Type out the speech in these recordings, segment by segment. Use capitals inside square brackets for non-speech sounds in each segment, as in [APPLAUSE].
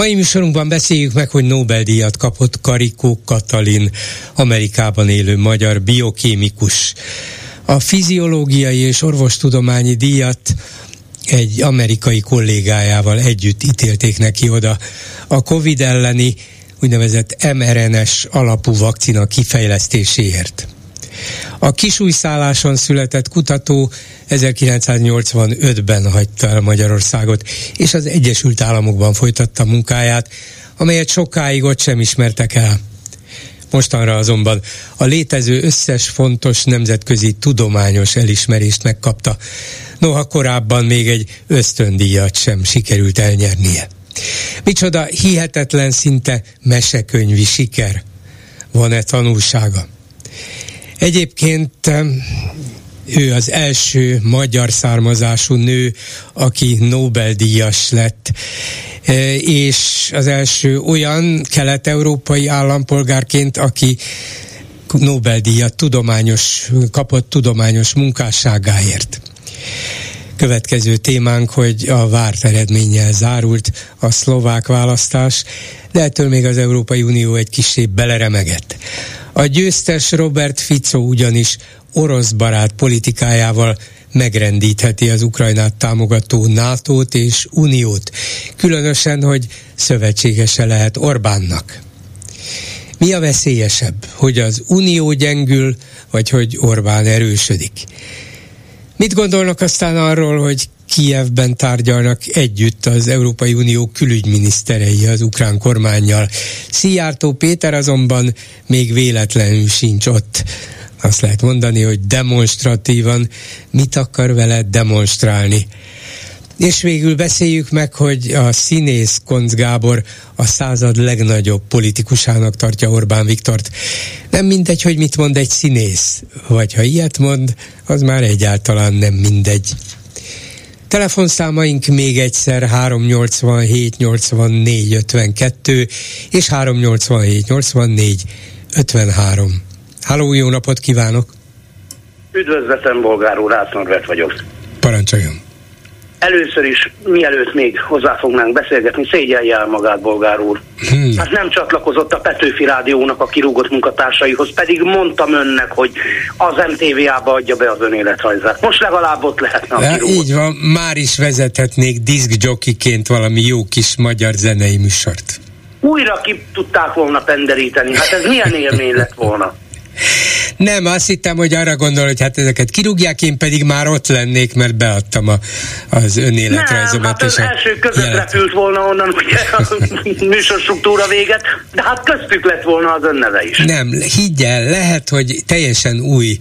Mai műsorunkban beszéljük meg, hogy Nobel-díjat kapott Karikó Katalin, Amerikában élő magyar biokémikus. A fiziológiai és orvostudományi díjat egy amerikai kollégájával együtt ítélték neki oda a COVID elleni úgynevezett mRNS alapú vakcina kifejlesztéséért. A kisújszálláson született kutató 1985-ben hagyta el Magyarországot, és az Egyesült Államokban folytatta munkáját, amelyet sokáig ott sem ismertek el. Mostanra azonban a létező összes fontos nemzetközi tudományos elismerést megkapta, noha korábban még egy ösztöndíjat sem sikerült elnyernie. Micsoda hihetetlen szinte mesekönyvi siker. Van-e tanulsága? Egyébként ő az első magyar származású nő, aki Nobel-díjas lett e, és az első olyan kelet-európai állampolgárként, aki Nobel-díjat tudományos, kapott tudományos munkásságáért. Következő témánk, hogy a várt eredménnyel zárult a szlovák választás, de ettől még az Európai Unió egy kicsit beleremegett. A győztes Robert Fico ugyanis orosz barát politikájával megrendítheti az Ukrajnát támogató nato és Uniót, különösen, hogy szövetségese lehet Orbánnak. Mi a veszélyesebb, hogy az Unió gyengül, vagy hogy Orbán erősödik? Mit gondolnak aztán arról, hogy Kijevben tárgyalnak együtt az Európai Unió külügyminiszterei az ukrán kormányjal. Szijjártó Péter azonban még véletlenül sincs ott. Azt lehet mondani, hogy demonstratívan mit akar vele demonstrálni. És végül beszéljük meg, hogy a színész Konc Gábor a század legnagyobb politikusának tartja Orbán Viktort. Nem mindegy, hogy mit mond egy színész, vagy ha ilyet mond, az már egyáltalán nem mindegy. Telefonszámaink még egyszer 387 84 52 és 387 84 53. Halló, jó napot kívánok! Üdvözletem, bolgár úr, Ász vagyok. Parancsoljon! Először is, mielőtt még hozzá fognánk beszélgetni, szégyelje el magát, bolgár úr. Hmm. Hát nem csatlakozott a Petőfi Rádiónak a kirúgott munkatársaihoz, pedig mondtam önnek, hogy az MTV-ába adja be az önéletrajzát. Most legalább ott lehetne a kirúgott. Így van, már is vezethetnék diszkjokiként valami jó kis magyar zenei műsort. Újra ki tudták volna penderíteni, hát ez milyen élmény lett volna. Nem, azt hittem, hogy arra gondol, hogy hát ezeket kirúgják, én pedig már ott lennék, mert beadtam a, az önéletrajzomat. Nem, hát az első között repült volna onnan, ugye a [LAUGHS] műsorstruktúra véget, de hát köztük lett volna az önneve is. Nem, higgyel, lehet, hogy teljesen új,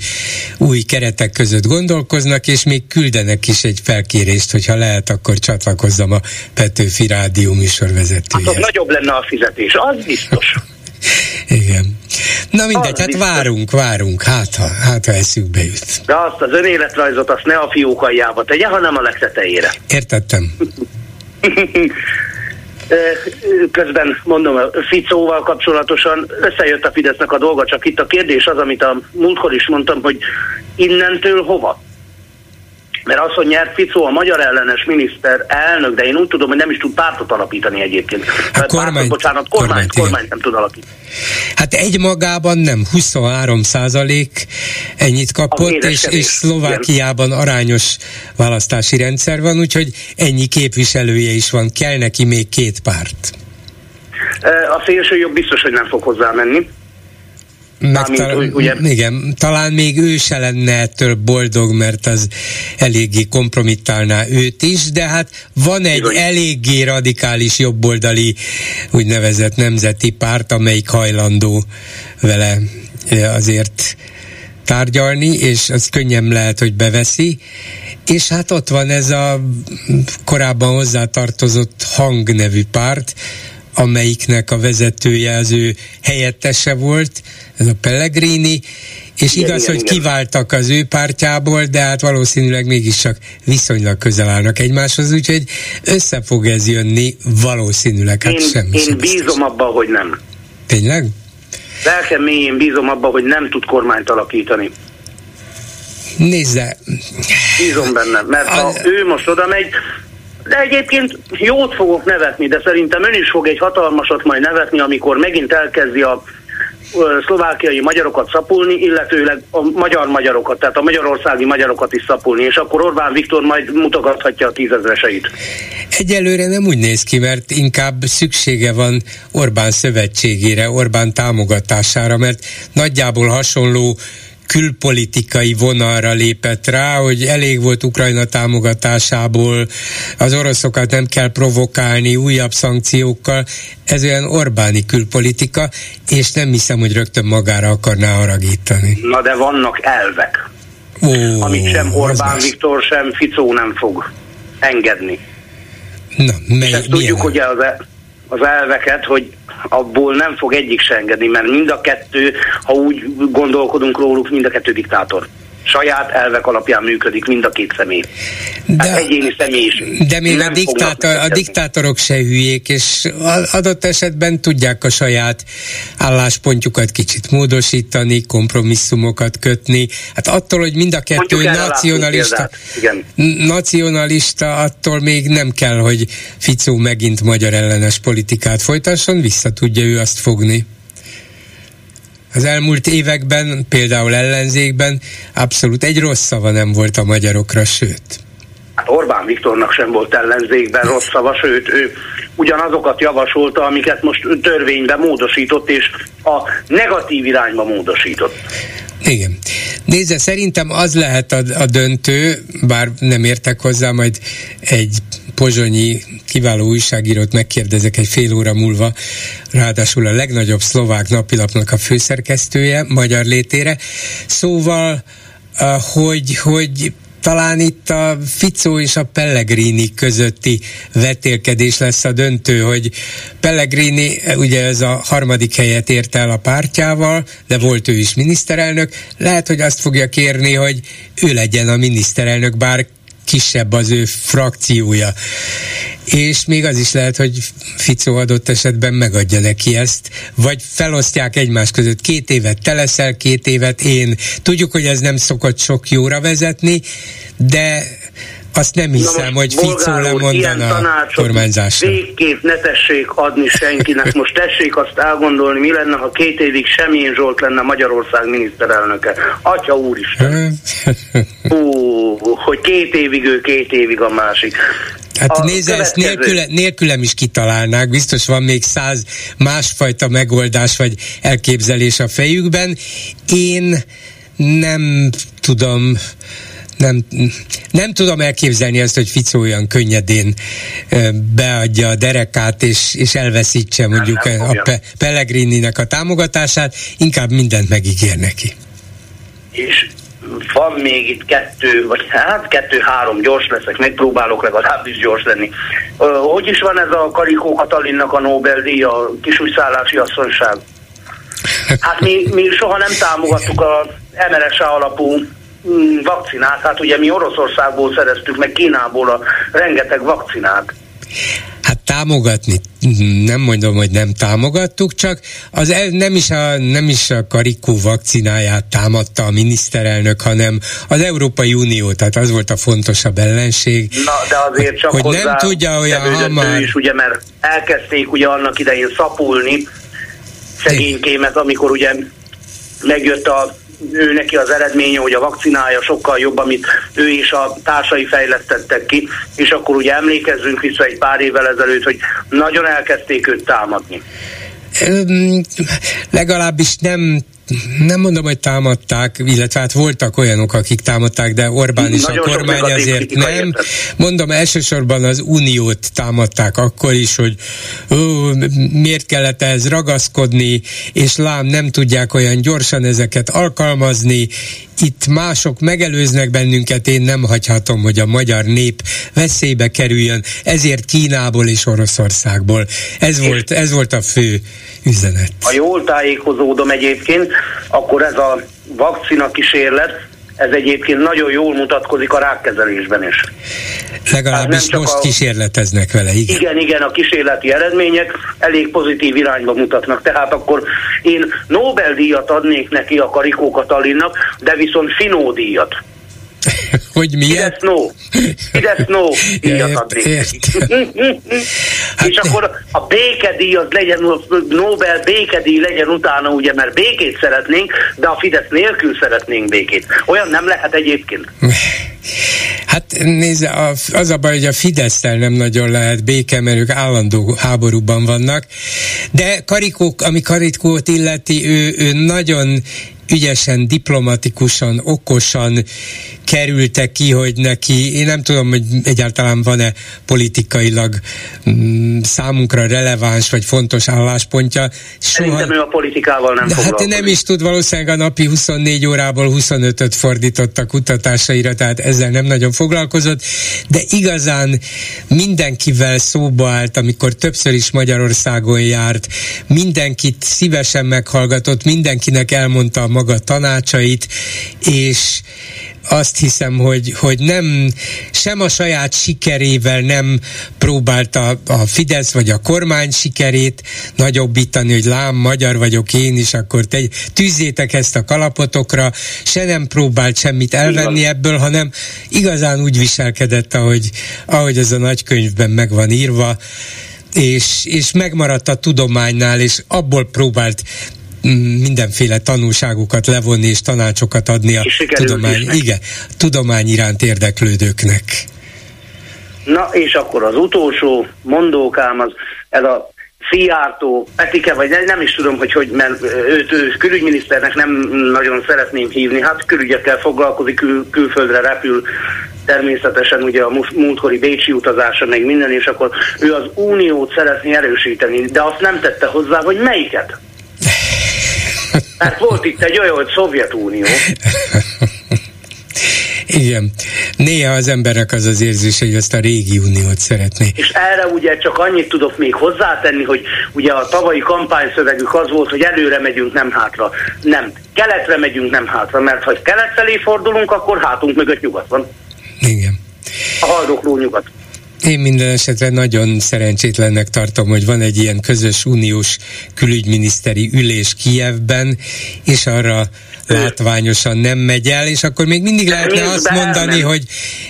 új keretek között gondolkoznak, és még küldenek is egy felkérést, hogyha lehet, akkor csatlakozzam a Petőfi Rádió műsorvezetőjéhez. Hát nagyobb lenne a fizetés, az biztos. Igen. Na mindegy, az hát biztos. várunk, várunk, hát ha, hát ha eszükbe jut. De azt az önéletrajzot, azt ne a fiók aljába tegye, hanem a legtetejére. Értettem. [LAUGHS] Közben mondom, a Ficóval kapcsolatosan összejött a Fidesznek a dolga, csak itt a kérdés az, amit a múltkor is mondtam, hogy innentől hova? Mert az, hogy nyert Ficó a magyar ellenes miniszter elnök, de én úgy tudom, hogy nem is tud pártot alapítani egyébként. Hát kormányt, pártot, bocsánat, kormányt, kormányt, kormányt nem tud alapítani. Hát egymagában nem, 23 százalék ennyit kapott, és, és Szlovákiában arányos választási rendszer van, úgyhogy ennyi képviselője is van, kell neki még két párt. A szélső jobb biztos, hogy nem fog hozzá Meg ugye? Igen, talán még ő se lenne ettől boldog, mert az eléggé kompromittálná őt is, de hát van egy Bizony. eléggé radikális jobboldali úgynevezett nemzeti párt, amelyik hajlandó vele azért tárgyalni, és az könnyen lehet, hogy beveszi. És hát ott van ez a korábban hozzátartozott hang nevű párt, amelyiknek a vezetője az ő helyettese volt, ez a Pellegrini, és igen, igaz, igen, hogy igen. kiváltak az ő pártjából, de hát valószínűleg mégis csak viszonylag közel állnak egymáshoz, úgyhogy össze fog ez jönni valószínűleg. Hát én, semmi én bízom abban, hogy nem. Tényleg? Lelkem mélyén bízom abban, hogy nem tud kormányt alakítani. Nézze. Bízom benne, mert a... ha ő most oda megy, de egyébként jót fogok nevetni, de szerintem ön is fog egy hatalmasat majd nevetni, amikor megint elkezdi a szlovákiai magyarokat szapulni, illetőleg a magyar magyarokat, tehát a magyarországi magyarokat is szapulni, és akkor Orbán Viktor majd mutogathatja a tízezreseit. Egyelőre nem úgy néz ki, mert inkább szüksége van Orbán szövetségére, Orbán támogatására, mert nagyjából hasonló külpolitikai vonalra lépett rá, hogy elég volt Ukrajna támogatásából, az oroszokat nem kell provokálni újabb szankciókkal, ez olyan Orbáni külpolitika, és nem hiszem, hogy rögtön magára akarná haragítani. Na de vannak elvek, Ó, amit sem Orbán Viktor, sem Ficó nem fog engedni. Na, mely, és ezt tudjuk, hogy az, e- az elveket, hogy abból nem fog egyik se engedni, mert mind a kettő, ha úgy gondolkodunk róluk, mind a kettő diktátor saját elvek alapján működik mind a két személy. De, hát egyéni személy De még a, diktátor, a diktátorok se hülyék, és adott esetben tudják a saját álláspontjukat kicsit módosítani, kompromisszumokat kötni. Hát attól, hogy mind a kettő nacionalista, nacionalista, attól még nem kell, hogy Ficó megint magyar ellenes politikát folytasson, vissza tudja ő azt fogni. Az elmúlt években, például ellenzékben abszolút egy rossz szava nem volt a magyarokra, sőt. Hát Orbán Viktornak sem volt ellenzékben rossz szava, sőt, ő ugyanazokat javasolta, amiket most törvénybe módosított, és a negatív irányba módosított. Igen. Nézze, szerintem az lehet a, a döntő, bár nem értek hozzá, majd egy pozsonyi kiváló újságírót megkérdezek egy fél óra múlva, ráadásul a legnagyobb szlovák napilapnak a főszerkesztője magyar létére. Szóval, hogy, hogy talán itt a Ficó és a Pellegrini közötti vetélkedés lesz a döntő, hogy Pellegrini ugye ez a harmadik helyet ért el a pártjával, de volt ő is miniszterelnök, lehet, hogy azt fogja kérni, hogy ő legyen a miniszterelnök, bár kisebb az ő frakciója. És még az is lehet, hogy Ficó adott esetben megadja neki ezt, vagy felosztják egymás között. Két évet te leszel, két évet én. Tudjuk, hogy ez nem szokott sok jóra vezetni, de azt nem hiszem, hogy Ficó lemondana a kormányzásra. Végképp ne tessék adni senkinek. Most tessék azt elgondolni, mi lenne, ha két évig Semjén Zsolt lenne Magyarország miniszterelnöke. Atya úristen. Hú, hogy két évig ő, két évig a másik. Hát a nézze, ezt nélküle, nélkülem is kitalálnák, biztos van még száz másfajta megoldás vagy elképzelés a fejükben. Én nem tudom nem, nem tudom elképzelni azt, hogy Fico olyan könnyedén beadja a derekát, és, és elveszítse mondjuk nem, nem a Pe- Pellegrininek a támogatását, inkább mindent megígér neki. És van még itt kettő, vagy hát kettő-három gyors leszek, megpróbálok legalábbis gyors lenni. Hogy is van ez a Karikó Katalinnak a Nobel-díj, a kisújszállási asszonyság? [LAUGHS] Hát mi, mi soha nem támogattuk a MRSA alapú vakcinát. Hát ugye mi Oroszországból szereztük, meg Kínából a rengeteg vakcinát. Hát támogatni, nem mondom, hogy nem támogattuk, csak az el, nem, is a, nem is a Karikó vakcináját támadta a miniszterelnök, hanem az Európai Unió, tehát az volt a fontosabb ellenség. Na, de azért csak hogy nem tudja olyan hamar. is, ugye, mert elkezdték ugye annak idején szapulni szegénykémet, amikor ugye megjött a ő neki az eredménye, hogy a vakcinája sokkal jobb, amit ő és a társai fejlesztettek ki, és akkor ugye emlékezzünk vissza egy pár évvel ezelőtt, hogy nagyon elkezdték őt támadni. Legalábbis nem nem mondom, hogy támadták, illetve hát voltak olyanok, akik támadták, de Orbán is Nagyon a kormány azért nem. Érted. Mondom, elsősorban az Uniót támadták akkor is, hogy ó, miért kellett ez ragaszkodni, és lám nem tudják olyan gyorsan ezeket alkalmazni, itt mások megelőznek bennünket, én nem hagyhatom, hogy a magyar nép veszélybe kerüljön, ezért Kínából és Oroszországból. Ez volt, ez volt a fő üzenet. Ha jól tájékozódom egyébként, akkor ez a vakcina kísérlet, ez egyébként nagyon jól mutatkozik a rákkezelésben is. Legalábbis most a, kísérleteznek vele, igen. Igen, igen, a kísérleti eredmények elég pozitív irányba mutatnak. Tehát akkor én Nobel-díjat adnék neki a Karikó Katalinnak, de viszont Finó díjat. [LAUGHS] hogy miért? Fidesz no. Fidesz no [LAUGHS] díjat adnék [LAUGHS] hát És akkor a békedíj az legyen, Nobel békedíj legyen utána, ugye, mert békét szeretnénk, de a Fidesz nélkül szeretnénk békét. Olyan nem lehet egyébként. Hát nézze, az a baj, hogy a fidesz nem nagyon lehet béke, mert ők állandó háborúban vannak, de Karikók, ami Karikót illeti, ő, ő nagyon ügyesen, diplomatikusan, okosan kerülte ki, hogy neki, én nem tudom, hogy egyáltalán van-e politikailag mm, számunkra releváns vagy fontos álláspontja. Soha... Szerintem ő a politikával nem de Hát nem is tud, valószínűleg a napi 24 órából 25-öt fordított a kutatásaira, tehát ezzel nem nagyon foglalkozott, de igazán mindenkivel szóba állt, amikor többször is Magyarországon járt, mindenkit szívesen meghallgatott, mindenkinek elmondta a maga tanácsait, és azt hiszem, hogy, hogy nem, sem a saját sikerével nem próbálta a Fidesz vagy a kormány sikerét nagyobbítani, hogy lám, magyar vagyok én is, akkor te tűzzétek ezt a kalapotokra, se nem próbált semmit elvenni ebből, hanem igazán úgy viselkedett, ahogy, ahogy ez a nagykönyvben meg van írva, és, és megmaradt a tudománynál, és abból próbált mindenféle tanulságokat levonni és tanácsokat adni a tudomány, igen, tudomány iránt érdeklődőknek. Na, és akkor az utolsó mondókám az ez a Szijjártó, Petike, vagy nem, nem is tudom, hogy hogy, mert őt, ő külügyminiszternek nem nagyon szeretném hívni, hát külügyekkel foglalkozik, kül, külföldre repül, természetesen ugye a múltkori Bécsi utazása, meg minden, és akkor ő az uniót szeretné erősíteni, de azt nem tette hozzá, hogy melyiket. Hát volt itt egy olyan, hogy Szovjetunió. Igen. Néha az emberek az az érzés, hogy ezt a régi uniót szeretné. És erre ugye csak annyit tudok még hozzátenni, hogy ugye a tavalyi kampányszövegük az volt, hogy előre megyünk, nem hátra. Nem. Keletre megyünk, nem hátra, mert ha kelet felé fordulunk, akkor hátunk mögött nyugat van. Igen. A haldokló nyugat. Én minden esetre nagyon szerencsétlennek tartom, hogy van egy ilyen közös uniós külügyminiszteri ülés Kijevben, és arra látványosan nem megy el, és akkor még mindig lehetne azt mondani, hogy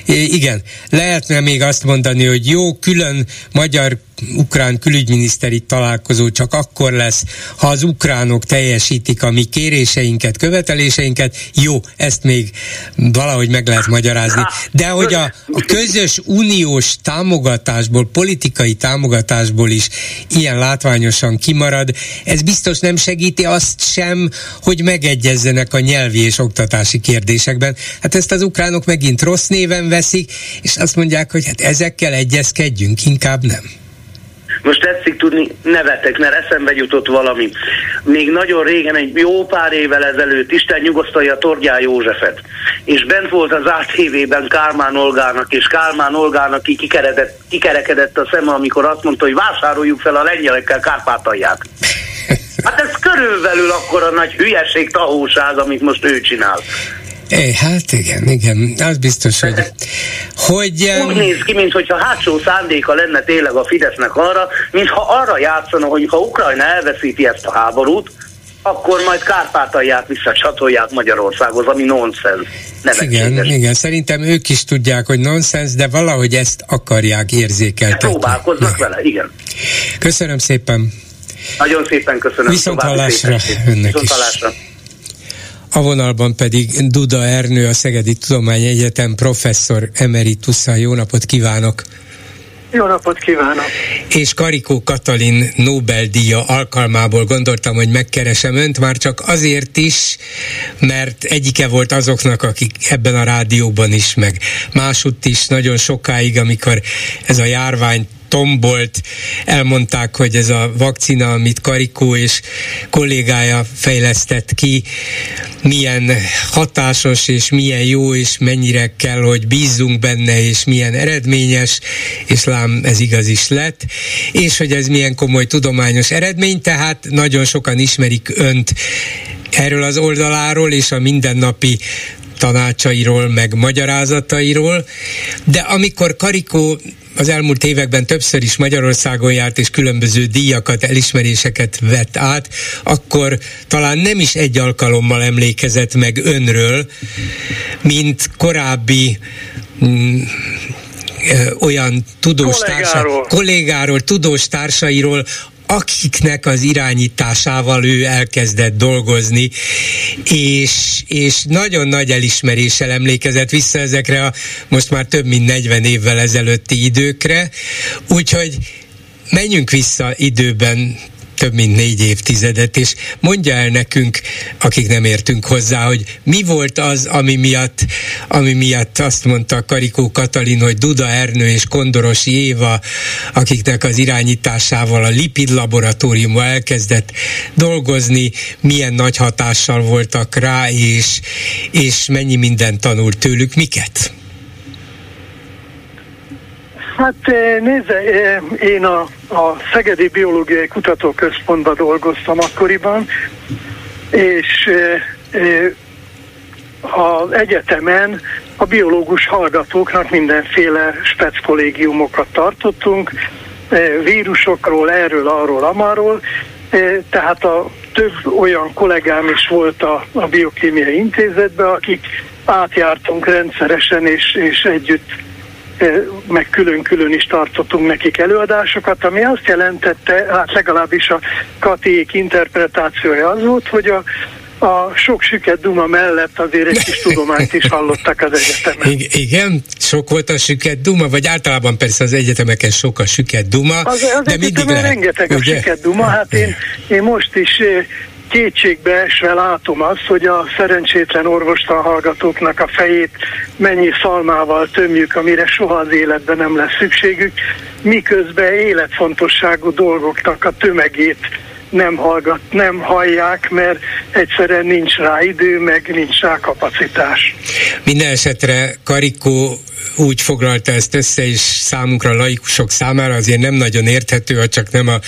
igen, lehetne még azt mondani, hogy jó, külön magyar ukrán külügyminiszteri találkozó csak akkor lesz, ha az ukránok teljesítik a mi kéréseinket, követeléseinket, jó, ezt még valahogy meg lehet magyarázni. De hogy a, a közös uniós támogatásból, politikai támogatásból is ilyen látványosan kimarad, ez biztos nem segíti azt sem, hogy megegyezzenek a nyelvi és oktatási kérdésekben. Hát ezt az ukránok megint rossz néven veszik, és azt mondják, hogy hát ezekkel egyezkedjünk, inkább nem. Most tetszik tudni, nevetek, mert eszembe jutott valami. Még nagyon régen, egy jó pár évvel ezelőtt, Isten nyugosztalja Torgyá Józsefet. És bent volt az ATV-ben Kálmán Olgának, és Kálmán Olgának kikeredett, kikerekedett a szeme, amikor azt mondta, hogy vásároljuk fel a lengyelekkel Kárpátalját. Hát ez körülbelül akkor a nagy hülyeség, tahóság, amit most ő csinál. É, hát igen, igen, az biztos, hogy... hogy Úgy néz ki, mintha hátsó szándéka lenne tényleg a Fidesznek arra, mintha arra játszana, hogy ha Ukrajna elveszíti ezt a háborút, akkor majd Kárpátalját visszacsatolják Magyarországhoz, ami nonsens. Igen, igen, szerintem ők is tudják, hogy nonsens, de valahogy ezt akarják érzékeltetni. Próbálkoznak vele, igen. Köszönöm szépen. Nagyon szépen köszönöm. Viszont hallásra önnek Viszont is. A vonalban pedig Duda Ernő, a Szegedi Tudományegyetem professzor emeritusza. Jó napot kívánok! Jó napot kívánok! És Karikó Katalin Nobel-díja alkalmából gondoltam, hogy megkeresem önt, már csak azért is, mert egyike volt azoknak, akik ebben a rádióban is, meg másutt is nagyon sokáig, amikor ez a járvány tombolt, elmondták, hogy ez a vakcina, amit Karikó és kollégája fejlesztett ki, milyen hatásos és milyen jó, és mennyire kell, hogy bízzunk benne, és milyen eredményes, és lám ez igaz is lett, és hogy ez milyen komoly tudományos eredmény, tehát nagyon sokan ismerik önt erről az oldaláról, és a mindennapi tanácsairól, meg magyarázatairól, de amikor Karikó az elmúlt években többször is Magyarországon járt, és különböző díjakat, elismeréseket vett át, akkor talán nem is egy alkalommal emlékezett meg önről, mint korábbi mm, olyan tudós kollégáról. Társa, kollégáról, tudós társairól, akiknek az irányításával ő elkezdett dolgozni, és, és nagyon nagy elismeréssel emlékezett vissza ezekre a most már több mint 40 évvel ezelőtti időkre, úgyhogy menjünk vissza időben több mint négy évtizedet, és mondja el nekünk, akik nem értünk hozzá, hogy mi volt az, ami miatt, ami miatt azt mondta Karikó Katalin, hogy Duda Ernő és Kondorosi Éva, akiknek az irányításával a lipid laboratóriumban elkezdett dolgozni, milyen nagy hatással voltak rá, és, és mennyi mindent tanult tőlük, miket? Hát eh, nézze, eh, én a, a Szegedi Biológiai Kutatóközpontban dolgoztam akkoriban, és az eh, egyetemen a biológus hallgatóknak mindenféle spec kollégiumokat tartottunk, vírusokról, erről, arról, amarról, tehát a több olyan kollégám is volt a, a biokémiai intézetben, akik átjártunk rendszeresen és, és együtt meg külön-külön is tartottunk nekik előadásokat, ami azt jelentette, hát legalábbis a Katiék interpretációja az volt, hogy a a sok süket duma mellett azért egy kis tudományt is hallottak az egyetemen. Igen, sok volt a süket duma, vagy általában persze az egyetemeken sok a süket duma, az, az de mindig lehet, rengeteg ugye? a süket duma, hát én, én most is kétségbe esve látom azt, hogy a szerencsétlen orvostan hallgatóknak a fejét mennyi szalmával tömjük, amire soha az életben nem lesz szükségük, miközben életfontosságú dolgoknak a tömegét nem hallgat, nem hallják, mert egyszerűen nincs rá idő, meg nincs rá kapacitás. Minden esetre Karikó úgy foglalta ezt össze, és számunkra laikusok számára azért nem nagyon érthető, ha csak nem a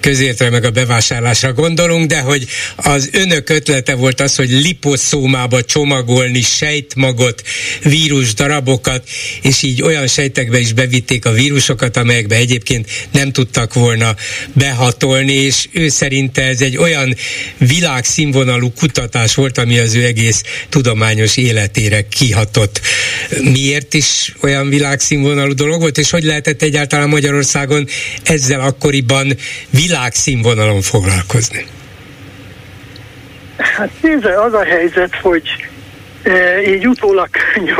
közértre meg a bevásárlásra gondolunk, de hogy az önök ötlete volt az, hogy liposzómába csomagolni sejtmagot, vírus darabokat, és így olyan sejtekbe is bevitték a vírusokat, amelyekbe egyébként nem tudtak volna behatolni, és ő szerinte ez egy olyan világszínvonalú kutatás volt, ami az ő egész tudományos életére kihatott. Miért is olyan világszínvonalú dolog volt, és hogy lehetett egyáltalán Magyarországon ezzel akkoriban világszínvonalon foglalkozni? Hát nézze, az a helyzet, hogy e, így utólag [LAUGHS] könnyű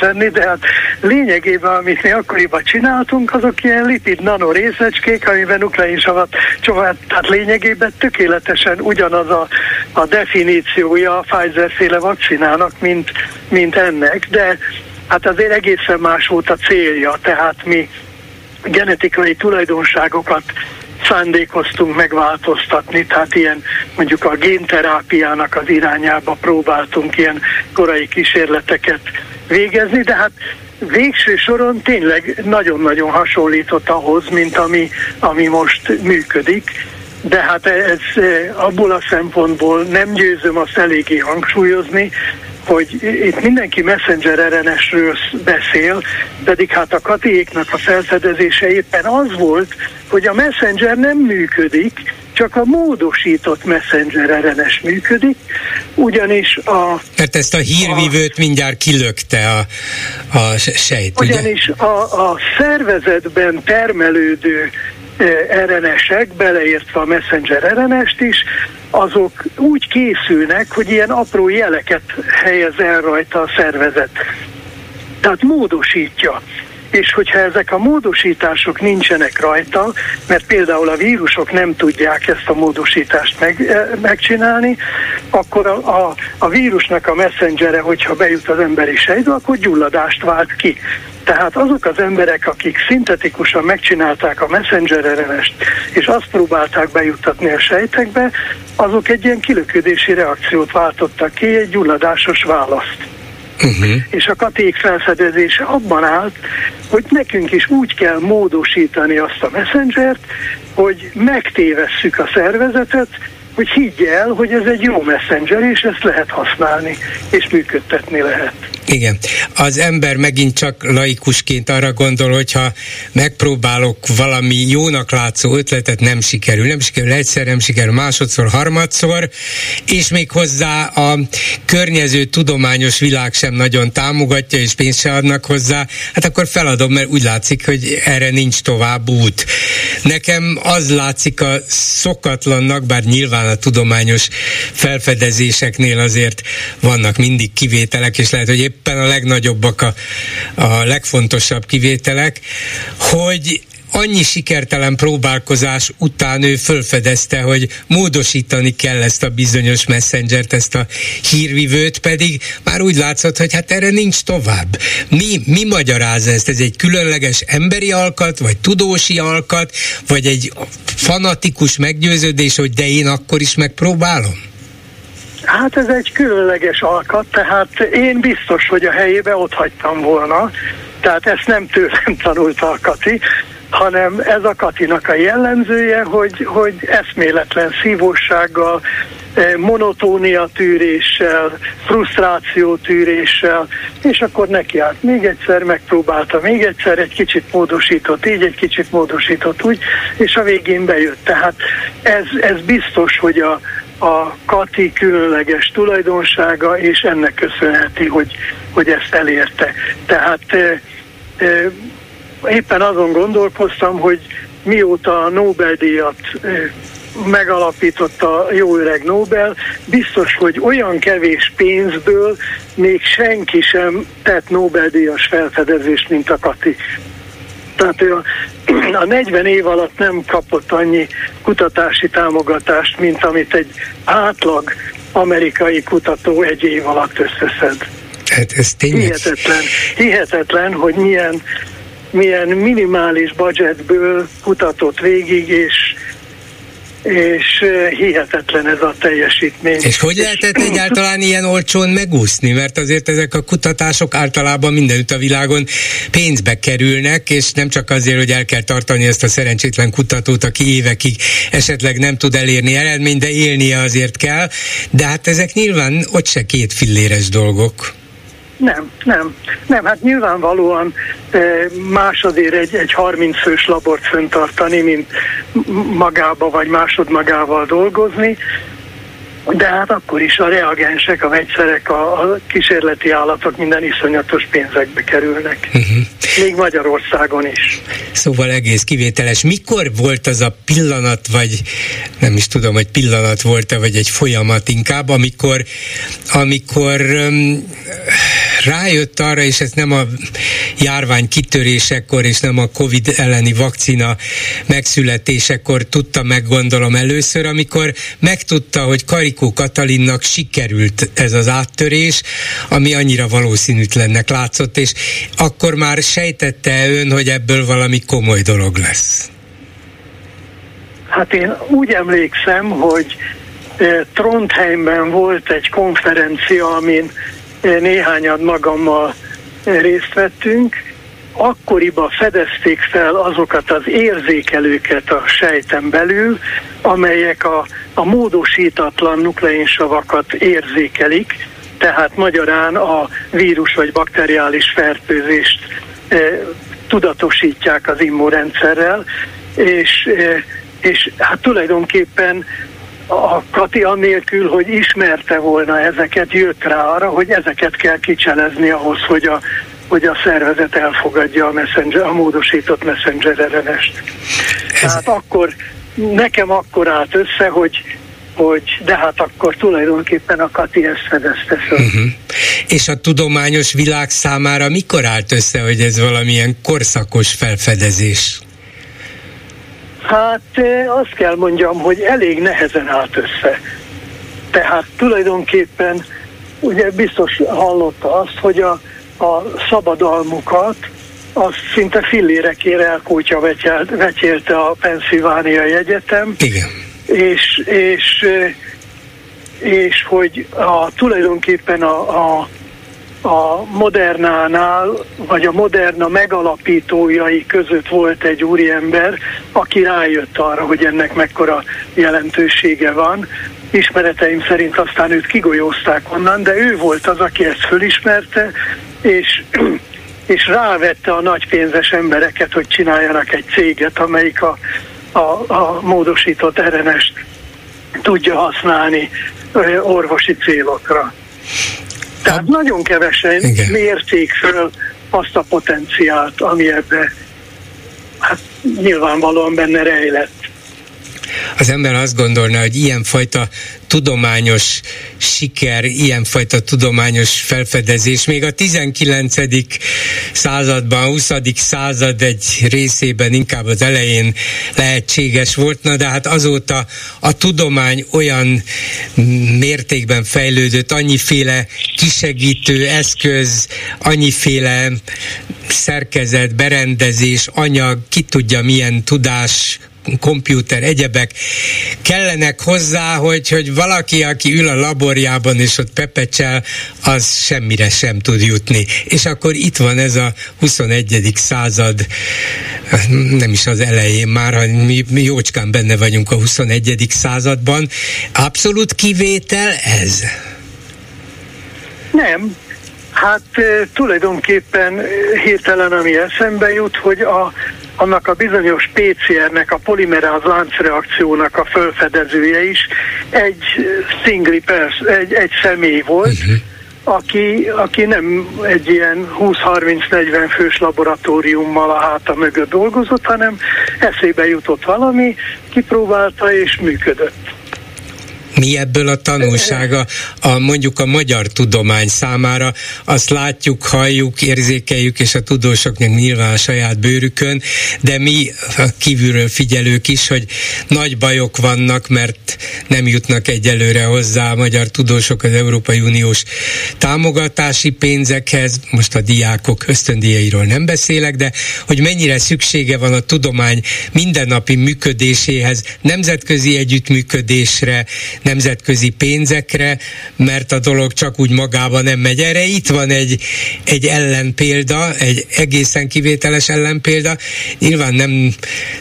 lenni, de hát lényegében, amit mi akkoriban csináltunk, azok ilyen lipid nano részecskék, amiben nukleinsavat csomag, tehát lényegében tökéletesen ugyanaz a, a definíciója a Pfizer-féle vakcinának, mint, mint ennek, de hát azért egészen más volt a célja, tehát mi genetikai tulajdonságokat szándékoztunk megváltoztatni, tehát ilyen mondjuk a génterápiának az irányába próbáltunk ilyen korai kísérleteket végezni, de hát végső soron tényleg nagyon-nagyon hasonlított ahhoz, mint ami, ami most működik, de hát ez abból a szempontból nem győzöm azt eléggé hangsúlyozni, hogy itt mindenki messenger RNS-ről beszél, pedig hát a katiéknak a felfedezése éppen az volt, hogy a messenger nem működik, csak a módosított messenger RNS működik, ugyanis a... Mert ezt a hírvívőt a, mindjárt kilökte a, a sejt, Ugyanis ugye? a, a szervezetben termelődő RNS-ek, beleértve a messenger RNS-t is, azok úgy készülnek, hogy ilyen apró jeleket helyez el rajta a szervezet. Tehát módosítja. és hogyha ezek a módosítások nincsenek rajta, mert például a vírusok nem tudják ezt a módosítást meg, eh, megcsinálni, akkor a, a, a vírusnak a messengere, hogyha bejut az emberi sejtbe, akkor gyulladást vált ki. Tehát azok az emberek, akik szintetikusan megcsinálták a messenger RNS-t, és azt próbálták bejuttatni a sejtekbe, azok egy ilyen kilöködési reakciót váltottak ki, egy gyulladásos választ. Uh-huh. És a katék felfedezése abban állt, hogy nekünk is úgy kell módosítani azt a messengert, hogy megtévesszük a szervezetet, hogy higgy el, hogy ez egy jó messenger, és ezt lehet használni, és működtetni lehet. Igen. Az ember megint csak laikusként arra gondol, hogyha megpróbálok valami jónak látszó ötletet, nem sikerül. Nem sikerül egyszer, nem sikerül másodszor, harmadszor, és még hozzá a környező tudományos világ sem nagyon támogatja, és pénzt se adnak hozzá, hát akkor feladom, mert úgy látszik, hogy erre nincs tovább út. Nekem az látszik a szokatlannak, bár nyilván a tudományos felfedezéseknél azért vannak mindig kivételek, és lehet, hogy épp éppen a legnagyobbak a, a legfontosabb kivételek, hogy annyi sikertelen próbálkozás után ő fölfedezte, hogy módosítani kell ezt a bizonyos messengert, ezt a hírvivőt, pedig már úgy látszott, hogy hát erre nincs tovább. Mi, mi magyaráz ezt? Ez egy különleges emberi alkat, vagy tudósi alkat, vagy egy fanatikus meggyőződés, hogy de én akkor is megpróbálom? Hát ez egy különleges alkat, tehát én biztos, hogy a helyébe ott hagytam volna, tehát ezt nem tőlem [LAUGHS] tanulta a Kati, hanem ez a Katinak a jellemzője, hogy, hogy eszméletlen szívósággal, eh, monotónia tűréssel, frusztráció tűréssel, és akkor neki állt. Még egyszer megpróbálta, még egyszer egy kicsit módosított, így egy kicsit módosított, úgy, és a végén bejött. Tehát ez, ez biztos, hogy a, a Kati különleges tulajdonsága, és ennek köszönheti, hogy, hogy ezt elérte. Tehát e, e, éppen azon gondolkoztam, hogy mióta a Nobel-díjat e, megalapította jó öreg Nobel, biztos, hogy olyan kevés pénzből még senki sem tett Nobel-díjas felfedezést, mint a Kati. Tehát ő a, [CLEARS THROAT] a 40 év alatt nem kapott annyi kutatási támogatást, mint amit egy átlag amerikai kutató egy év alatt összeszed. Hát ez tényleg... Hihetetlen, hihetetlen, hogy milyen, milyen minimális budgetből kutatott végig, és és hihetetlen ez a teljesítmény. És hogy lehetett egyáltalán ilyen olcsón megúszni? Mert azért ezek a kutatások általában mindenütt a világon pénzbe kerülnek, és nem csak azért, hogy el kell tartani ezt a szerencsétlen kutatót, aki évekig esetleg nem tud elérni eredményt, de élnie azért kell, de hát ezek nyilván ott se két filléres dolgok. Nem, nem, nem, hát nyilvánvalóan másodért egy, egy 30 fős labort föntartani, mint magába vagy másodmagával dolgozni, de hát akkor is a reagensek, a vegyszerek, a, a kísérleti állatok minden iszonyatos pénzekbe kerülnek. Uh-huh. Még Magyarországon is. Szóval egész kivételes. Mikor volt az a pillanat, vagy nem is tudom, hogy pillanat volt-e, vagy egy folyamat inkább, amikor, amikor um, rájött arra, és ez nem a járvány kitörésekor, és nem a Covid elleni vakcina megszületésekor tudta meg, gondolom először, amikor megtudta, hogy Karikó Katalinnak sikerült ez az áttörés, ami annyira valószínűtlennek látszott, és akkor már sejtette ön, hogy ebből valami komoly dolog lesz? Hát én úgy emlékszem, hogy eh, Trondheimben volt egy konferencia, amin néhányan magammal részt vettünk, akkoriban fedezték fel azokat az érzékelőket a sejten belül, amelyek a, a módosítatlan nukleinsavakat érzékelik, tehát magyarán a vírus vagy bakteriális fertőzést e, tudatosítják az immunrendszerrel, és, e, és hát tulajdonképpen a Kati annélkül, hogy ismerte volna ezeket, jött rá arra, hogy ezeket kell kicselezni ahhoz, hogy a, hogy a szervezet elfogadja a, messenger, a módosított messenger RNS-t. Tehát akkor, nekem akkor állt össze, hogy hogy de hát akkor tulajdonképpen a Kati ezt fedezte föl. Uh-huh. És a tudományos világ számára mikor állt össze, hogy ez valamilyen korszakos felfedezés? Hát azt kell mondjam, hogy elég nehezen állt össze. Tehát tulajdonképpen ugye biztos hallotta azt, hogy a, a szabadalmukat az szinte fillérekére elkútja vetyelte a Pennsylvania Egyetem. Igen. És, és, és hogy a, tulajdonképpen a, a a Modernánál, vagy a Moderna megalapítójai között volt egy úriember, aki rájött arra, hogy ennek mekkora jelentősége van. Ismereteim szerint aztán őt kigolyózták onnan, de ő volt az, aki ezt fölismerte, és, [CLEARS THROAT] és rávette a nagypénzes embereket, hogy csináljanak egy céget, amelyik a, a, a módosított RNS-t tudja használni orvosi célokra. Tehát hát, nagyon kevesen igen. mérték föl azt a potenciált, ami ebbe hát nyilvánvalóan benne rejlett az ember azt gondolna, hogy ilyenfajta tudományos siker, ilyenfajta tudományos felfedezés még a 19. században, 20. század egy részében inkább az elején lehetséges volt, na de hát azóta a tudomány olyan mértékben fejlődött, annyiféle kisegítő eszköz, annyiféle szerkezet, berendezés, anyag, ki tudja milyen tudás kompjúter, egyebek kellenek hozzá, hogy, hogy valaki, aki ül a laborjában és ott pepecsel, az semmire sem tud jutni. És akkor itt van ez a 21. század, nem is az elején már, hanem mi, mi jócskán benne vagyunk a 21. században. Abszolút kivétel ez? Nem, Hát tulajdonképpen hirtelen ami eszembe jut, hogy a, annak a bizonyos PCR-nek, a polimeráz láncreakciónak a felfedezője is egy szingli pers, egy, egy személy volt, uh-huh. aki, aki nem egy ilyen 20-30-40 fős laboratóriummal a háta mögött dolgozott, hanem eszébe jutott valami, kipróbálta és működött. Mi ebből a tanulsága a mondjuk a magyar tudomány számára? Azt látjuk, halljuk, érzékeljük, és a tudósoknak nyilván a saját bőrükön, de mi a kívülről figyelők is, hogy nagy bajok vannak, mert nem jutnak egyelőre hozzá a magyar tudósok az Európai Uniós támogatási pénzekhez, most a diákok ösztöndíjairól nem beszélek, de hogy mennyire szüksége van a tudomány mindennapi működéséhez, nemzetközi együttműködésre, nemzetközi pénzekre, mert a dolog csak úgy magában nem megy. Erre itt van egy, egy ellenpélda, egy egészen kivételes ellenpélda. Nyilván nem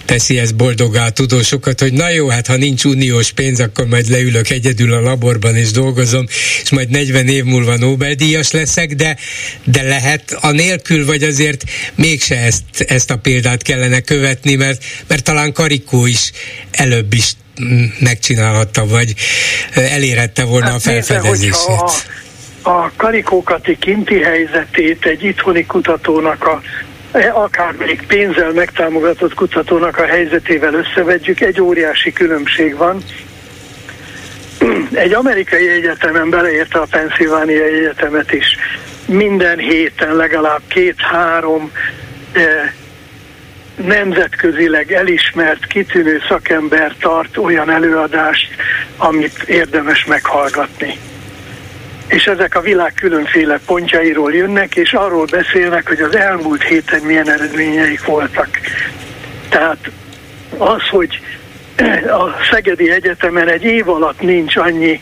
teszi ez boldogá a tudósokat, hogy na jó, hát ha nincs uniós pénz, akkor majd leülök egyedül a laborban és dolgozom, és majd 40 év múlva Nobel-díjas leszek, de, de lehet anélkül, vagy azért mégse ezt, ezt a példát kellene követni, mert, mert talán Karikó is előbb is megcsinálhatta, vagy elérhette volna hát a felfedezését. a, a karikókati kinti helyzetét egy itthoni kutatónak a e, akár még pénzzel megtámogatott kutatónak a helyzetével összevetjük, egy óriási különbség van. Egy amerikai egyetemen beleérte a Pennsylvania Egyetemet is minden héten legalább két-három eh, nemzetközileg elismert, kitűnő szakember tart olyan előadást, amit érdemes meghallgatni. És ezek a világ különféle pontjairól jönnek, és arról beszélnek, hogy az elmúlt héten milyen eredményeik voltak. Tehát az, hogy a Szegedi Egyetemen egy év alatt nincs annyi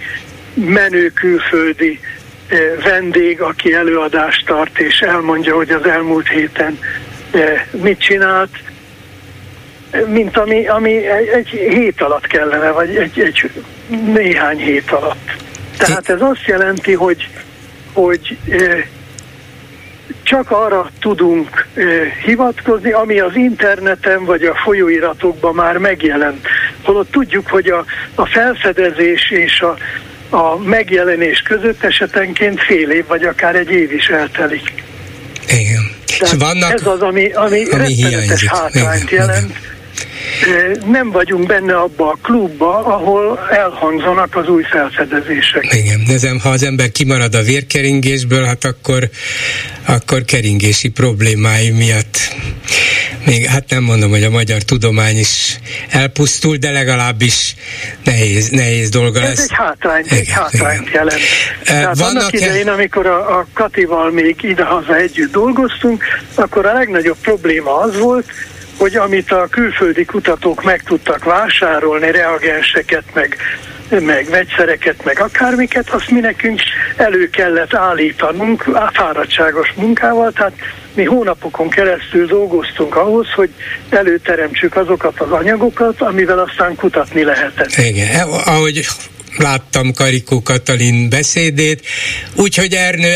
menő külföldi eh, vendég, aki előadást tart, és elmondja, hogy az elmúlt héten mit csinált, mint ami, ami egy, hét alatt kellene, vagy egy, egy néhány hét alatt. Tehát ez azt jelenti, hogy, hogy csak arra tudunk hivatkozni, ami az interneten vagy a folyóiratokban már megjelent. Holott tudjuk, hogy a, a felfedezés és a, a megjelenés között esetenként fél év vagy akár egy év is eltelik. Igen. Tehát vannak, ez az, ami, ami, ami rettenetes hátrányt Igen. Nem vagyunk benne abba a klubba, ahol elhangzanak az új felfedezések. Igen, de ha az ember kimarad a vérkeringésből, hát akkor, akkor keringési problémái miatt még hát nem mondom, hogy a magyar tudomány is elpusztul, de legalábbis nehéz, nehéz dolga Ez lesz. egy hátrány, egy hátrányt igen. jelent. Tehát Vannak annak idején, amikor a, a Katival még idehaza együtt dolgoztunk, akkor a legnagyobb probléma az volt, hogy amit a külföldi kutatók meg tudtak vásárolni, reagenseket, meg, meg vegyszereket, meg akármiket, azt mi nekünk elő kellett állítanunk fáradtságos munkával, tehát mi hónapokon keresztül dolgoztunk ahhoz, hogy előteremtsük azokat az anyagokat, amivel aztán kutatni lehetett. Igen, ahogy láttam Karikó Katalin beszédét, úgyhogy Ernő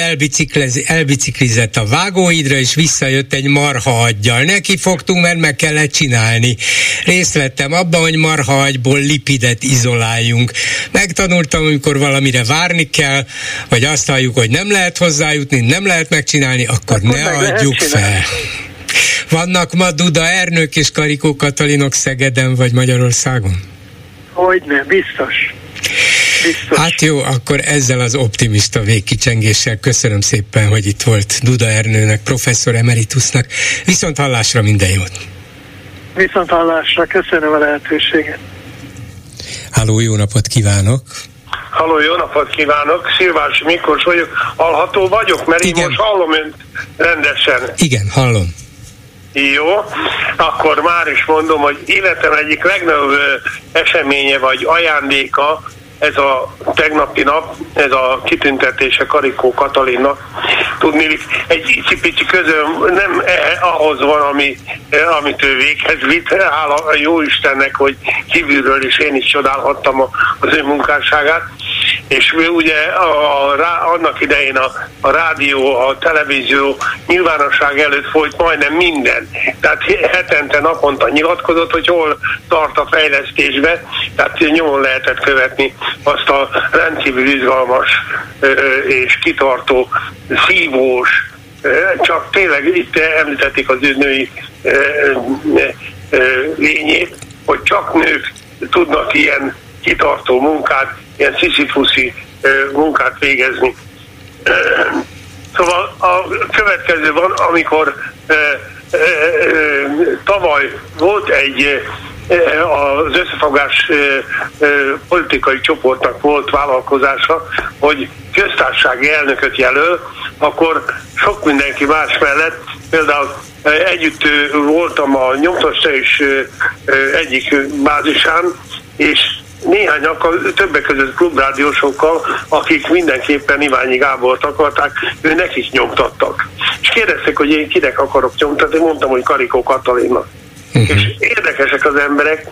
elbiciklizett a vágóidra, és visszajött egy marha aggyal. Neki fogtunk, mert meg kellett csinálni. Részt vettem abban, hogy marha agyból lipidet izoláljunk. Megtanultam, amikor valamire várni kell, vagy azt halljuk, hogy nem lehet hozzájutni, nem lehet megcsinálni, akkor, akkor ne adjuk fel. Vannak ma Duda Ernők és Karikó Katalinok Szegeden vagy Magyarországon? Hogyne, biztos. Biztos. Hát jó, akkor ezzel az optimista végkicsengéssel köszönöm szépen, hogy itt volt Duda Ernőnek, professzor emeritusnak. Viszont hallásra minden jót! Viszont hallásra, köszönöm a lehetőséget. Háló, jó napot kívánok! Halló, jó napot kívánok! Szilvás Miklós vagyok. Hallható vagyok, mert Igen. így most hallom önt rendesen. Igen, hallom. Jó, akkor már is mondom, hogy életem egyik legnagyobb eseménye vagy ajándéka ez a tegnapi nap, ez a kitüntetése Karikó Katalinnak. Tudni, egy pici közöm nem eh, ahhoz van, ami, eh, amit ő véghez vitt, hála a jó Istennek, hogy kívülről is én is csodálhattam az ő munkásságát és ugye a, a, annak idején a, a rádió, a televízió nyilvánosság előtt folyt majdnem minden. Tehát hetente, naponta nyilatkozott, hogy hol tart a fejlesztésbe, tehát nyomon lehetett követni azt a rendkívül izgalmas és kitartó, szívós, csak tényleg itt említették az ő női lényét, hogy csak nők tudnak ilyen kitartó munkát, ilyen sziszifuszi munkát végezni. Szóval a következő van, amikor tavaly volt egy az összefogás politikai csoportnak volt vállalkozása, hogy köztársasági elnököt jelöl, akkor sok mindenki más mellett, például együtt voltam a nyomtasta is egyik bázisán, és néhányak, többek között klubrádiósokkal, akik mindenképpen Iványi Gábort akarták, ő nekik nyomtattak. És kérdezték, hogy én kinek akarok nyomtatni, mondtam, hogy Karikó Katalinnak. Uh-huh. És érdekesek az emberek,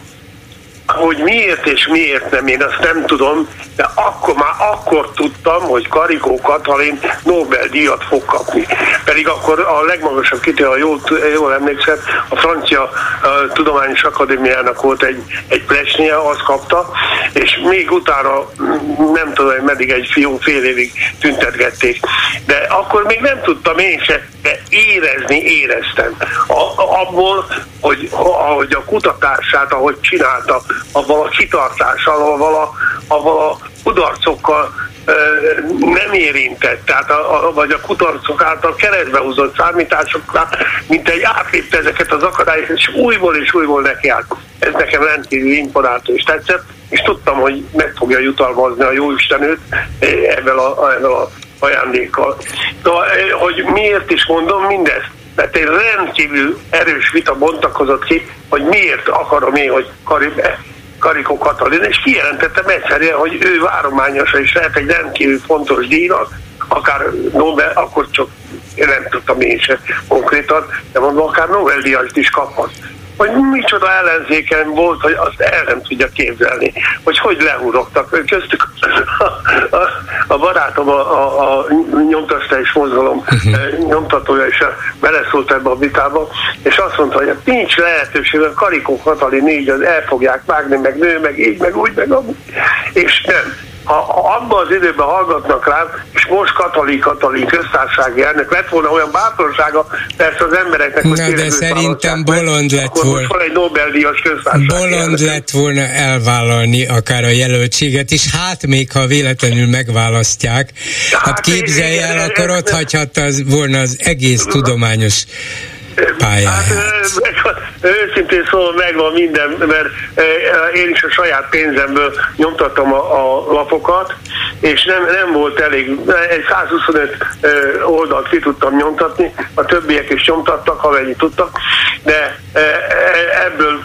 hogy miért és miért nem, én azt nem tudom, de akkor már akkor tudtam, hogy Karikó Katalin Nobel-díjat fog kapni. Pedig akkor a legmagasabb kitő, ha jól, jól emlékszem, a Francia a Tudományos Akadémiának volt egy, egy plesnie, azt kapta, és még utána nem tudom, hogy meddig egy fiú fél évig tüntetgették. De akkor még nem tudtam én se, de érezni éreztem. A, abból, hogy ahogy a kutatását, ahogy csinálta, avval a kitartással, avval a, avval a kudarcokkal nem érintett, tehát a, a, vagy a kutarcok által keresztbe húzott számításokra, mint egy átlépte ezeket az akadályokat, és újból és újból nekiállt. Ez nekem rendkívül imponáltó és tetszett, és tudtam, hogy meg fogja jutalmazni a Jóisten őt ebben a, ebben a ajándékkal. De, hogy miért is mondom mindezt? Mert egy rendkívül erős vita bontakozott ki, hogy miért akarom én, hogy Karib Karikó Katalin, és kijelentettem egyszerűen, hogy ő várományosa is lehet egy rendkívül fontos díjnak, akár Nobel, akkor csak én nem tudtam én se konkrétan, de mondom, akár Nobel-díjat is kaphat hogy micsoda ellenzéken volt, hogy azt el nem tudja képzelni, hogy hogy lehúrogtak. Köztük a, a, barátom, a, a, a nyomtasta és mozgalom uh-huh. nyomtatója is beleszólt ebbe a vitába, és azt mondta, hogy nincs lehetőség, a Karikó Katalin így az el fogják vágni, meg nő, meg így, meg úgy, meg amúgy. És nem ha, ha abban az időben hallgatnak rám, és most Katalin Katalin köztársasági elnök lett volna olyan bátorsága, persze az embereknek, hogy Na, de szerintem bolond lett volna. Most van egy Nobel-díjas köztársasági Bolond elnök. lett volna elvállalni akár a jelöltséget is, hát még ha véletlenül megválasztják, hát, hát képzelj el, akkor ott hagyhatta volna az egész tudományos pályáját? Hát, őszintén szóval megvan minden, mert én is a saját pénzemből nyomtattam a, a lapokat, és nem, nem volt elég, egy 125 oldalt ki tudtam nyomtatni, a többiek is nyomtattak, ha mennyit tudtak, de ebből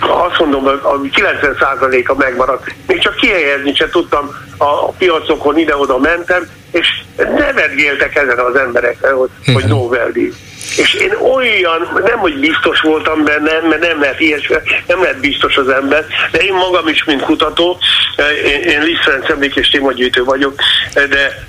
azt mondom, a 90%-a megmaradt. Még csak kihelyezni se tudtam, a piacokon ide-oda mentem, és nevetgéltek ezen az emberek, hogy, hogy mhm. Nobel-díj. És én olyan, nem hogy biztos voltam benne, mert nem lehet ilyesmi, nem lehet biztos az ember, de én magam is, mint kutató, én, én Liszt Ferenc emlék és témagyűjtő vagyok, de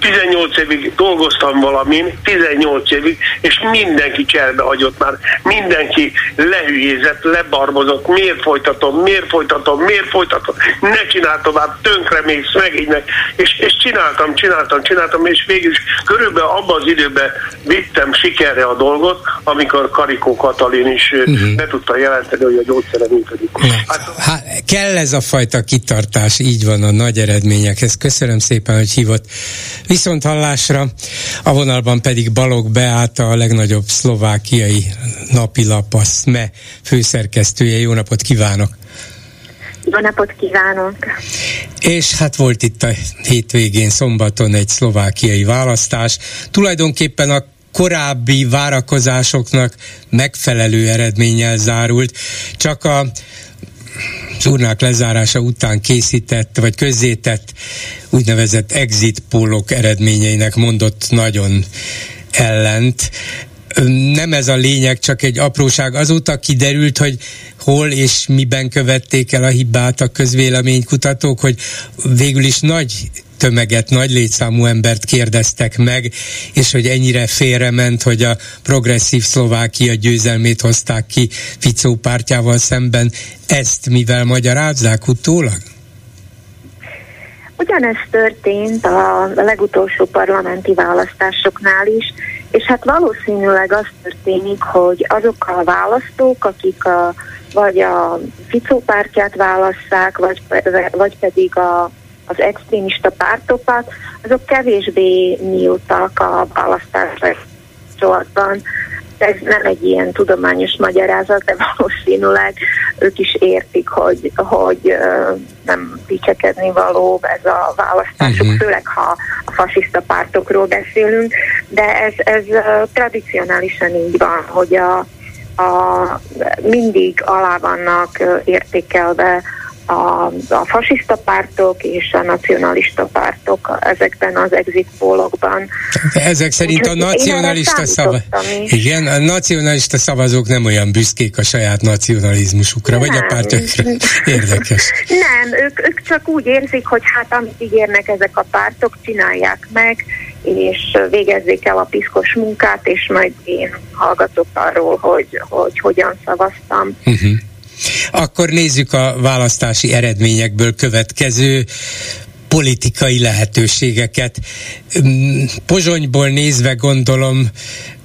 18 évig dolgoztam valamin, 18 évig, és mindenki cserbe hagyott már, mindenki lehülyézett, lebarmozott, miért folytatom, miért folytatom, miért folytatom, ne csinál tovább, tönkre mész, megígynek, és, és csináltam, csináltam, csináltam, és végül is körülbelül abban az időben vittem sikerre a dolgot, amikor Karikó Katalin is uh-huh. be tudta jelenteni, hogy a gyógyszere működik. Hát, hát, kell ez a fajta kitartás, így van a nagy eredményekhez. Köszönöm szépen, hogy hívott Viszont hallásra a vonalban pedig Balog Beáta, a legnagyobb szlovákiai napilap, a SME főszerkesztője. Jó napot kívánok! Jó napot kívánok! És hát volt itt a hétvégén, szombaton egy szlovákiai választás. Tulajdonképpen a korábbi várakozásoknak megfelelő eredménnyel zárult, csak a az urnák lezárása után készített, vagy közzétett úgynevezett exit pólok eredményeinek mondott nagyon ellent. Nem ez a lényeg, csak egy apróság. Azóta kiderült, hogy hol és miben követték el a hibát a közvéleménykutatók, hogy végül is nagy tömeget, nagy létszámú embert kérdeztek meg, és hogy ennyire félrement, hogy a progresszív Szlovákia győzelmét hozták ki Ficó pártjával szemben. Ezt mivel magyarázzák utólag? Ugyanez történt a legutolsó parlamenti választásoknál is, és hát valószínűleg az történik, hogy azok a választók, akik a, vagy a Ficó pártját válasszák, vagy, vagy pedig a az extrémista pártokat, azok kevésbé nyíltak a választásra kapcsolatban. Ez nem egy ilyen tudományos magyarázat, de valószínűleg ők is értik, hogy, hogy nem dicsekedni való ez a választások, uh-huh. főleg ha a fasiszta pártokról beszélünk, de ez, ez tradicionálisan így van, hogy a, a, mindig alá vannak értékelve a, a fasiszta pártok és a nacionalista pártok ezekben az exit pólokban. Ezek szerint a nacionalista szava... Igen, a nacionalista szavazók nem olyan büszkék a saját nacionalizmusukra, nem. vagy a pártokra. Érdekes. Nem, ők, ők csak úgy érzik, hogy hát amit ígérnek ezek a pártok, csinálják meg, és végezzék el a piszkos munkát, és majd én hallgatok arról, hogy, hogy hogyan szavaztam. Uh-huh. Akkor nézzük a választási eredményekből következő politikai lehetőségeket. Mm, Pozsonyból nézve gondolom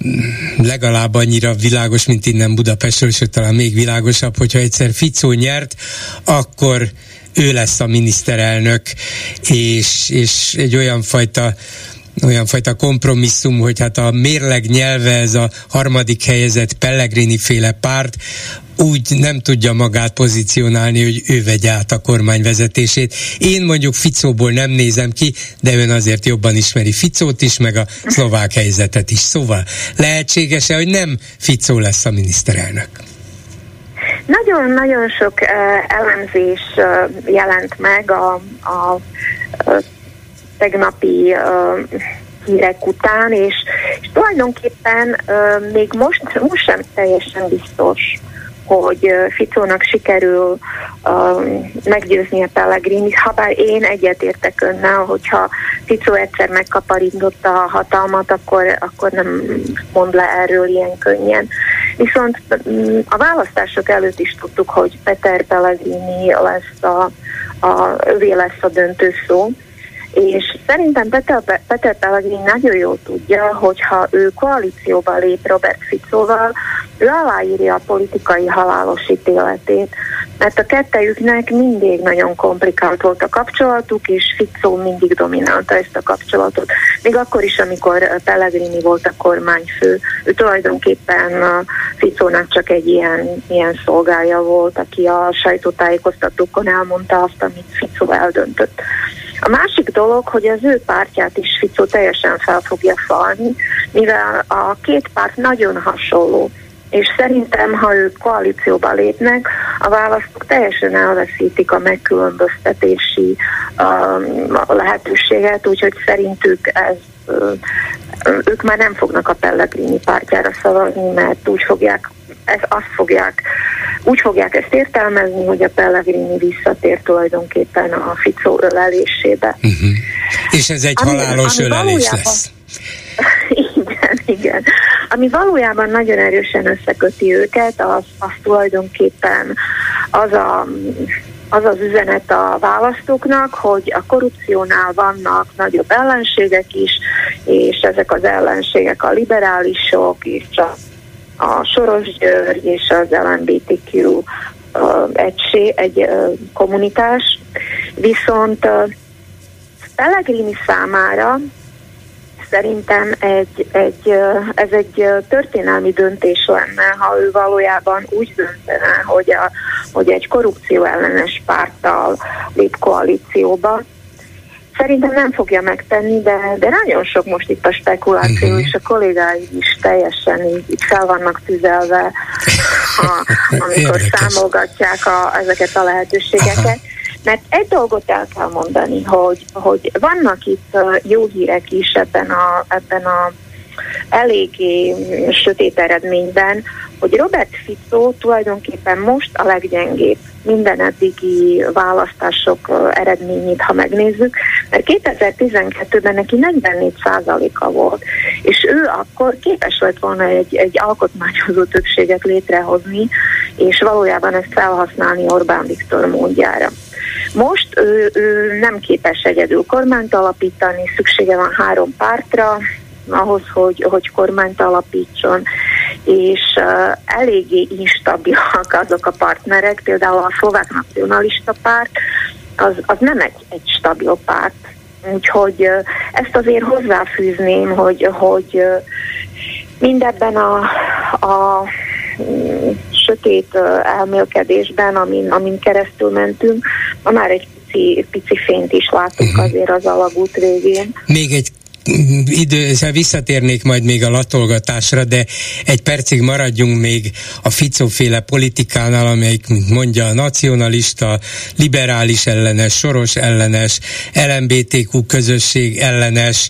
mm, legalább annyira világos, mint innen Budapestről, sőt talán még világosabb, hogyha egyszer Ficó nyert, akkor ő lesz a miniszterelnök, és, és egy olyan fajta olyan fajta kompromisszum, hogy hát a mérleg nyelve ez a harmadik helyezett Pellegrini féle párt, úgy nem tudja magát pozícionálni, hogy ő vegye át a kormány vezetését. Én mondjuk Ficóból nem nézem ki, de ön azért jobban ismeri Ficót is, meg a szlovák helyzetet is. Szóval lehetséges-e, hogy nem Ficó lesz a miniszterelnök? Nagyon-nagyon sok uh, elemzés uh, jelent meg a, a uh, tegnapi uh, hírek után, és, és tulajdonképpen uh, még most, most sem teljesen biztos, hogy Ficónak sikerül uh, meggyőzni a ha bár én egyetértek önnel, hogyha Ficó egyszer megkaparintotta a hatalmat, akkor, akkor nem mond le erről ilyen könnyen. Viszont um, a választások előtt is tudtuk, hogy Peter Pellegrini lesz a, a, ővé lesz a döntő szó. És szerintem Peter, Peter Pellegrini nagyon jól tudja, hogyha ő koalícióba lép Robert Ficóval, ő aláírja a politikai halálos ítéletét, mert a kettejüknek mindig nagyon komplikált volt a kapcsolatuk, és Ficó mindig dominálta ezt a kapcsolatot. Még akkor is, amikor Pellegrini volt a kormányfő, ő tulajdonképpen Ficónak csak egy ilyen, ilyen szolgája volt, aki a sajtótájékoztatókon elmondta azt, amit Ficó eldöntött. A másik dolog, hogy az ő pártját is Ficó teljesen fel fogja falni, mivel a két párt nagyon hasonló. És szerintem, ha ők koalícióba lépnek, a választók teljesen elveszítik a megkülönböztetési um, lehetőséget, úgyhogy szerintük ez uh, ők már nem fognak a Pellegrini pártjára szavazni, mert úgy fogják ez azt fogják, úgy fogják ezt értelmezni, hogy a Pellegrini visszatér tulajdonképpen a Ficó ölelésébe. Uh-huh. És ez egy ami, halálos ami ölelés lesz. [LAUGHS] igen, igen. Ami valójában nagyon erősen összeköti őket, az, az tulajdonképpen az a az az üzenet a választóknak, hogy a korrupciónál vannak nagyobb ellenségek is, és ezek az ellenségek a liberálisok, és a a Soros György és az LMBTQ egység, egy kommunitás, viszont Pellegrini számára szerintem egy, egy, ez egy történelmi döntés lenne, ha ő valójában úgy döntene, hogy, a, hogy egy korrupció ellenes párttal lép koalícióba, Szerintem nem fogja megtenni, de, de nagyon sok most itt a spekuláció, uh-huh. és a kollégái is teljesen így, így fel vannak tüzelve, a, amikor Érdekes. számolgatják a, ezeket a lehetőségeket. Aha. Mert egy dolgot el kell mondani, hogy, hogy vannak itt jó hírek is ebben a, ebben a eléggé sötét eredményben, hogy Robert Fico tulajdonképpen most a leggyengébb minden eddigi választások eredményét, ha megnézzük, mert 2012-ben neki 44%-a volt, és ő akkor képes lett volna egy, egy alkotmányozó többséget létrehozni, és valójában ezt felhasználni Orbán Viktor módjára. Most ő, ő nem képes egyedül kormányt alapítani, szüksége van három pártra, ahhoz, hogy, hogy kormányt alapítson, és uh, eléggé instabilak azok a partnerek, például a szlovák nacionalista párt, az, az nem egy, egy stabil párt. Úgyhogy uh, ezt azért hozzáfűzném, hogy, hogy uh, mindebben a, a mm, sötét elmélkedésben, amin, amin keresztül mentünk, ma már egy pici, pici fényt is látunk uh-huh. azért az alagút végén. Még egy idő, visszatérnék majd még a latolgatásra, de egy percig maradjunk még a Ficóféle politikánál, amelyik mondja a nacionalista, liberális ellenes, soros ellenes, LMBTQ közösség ellenes,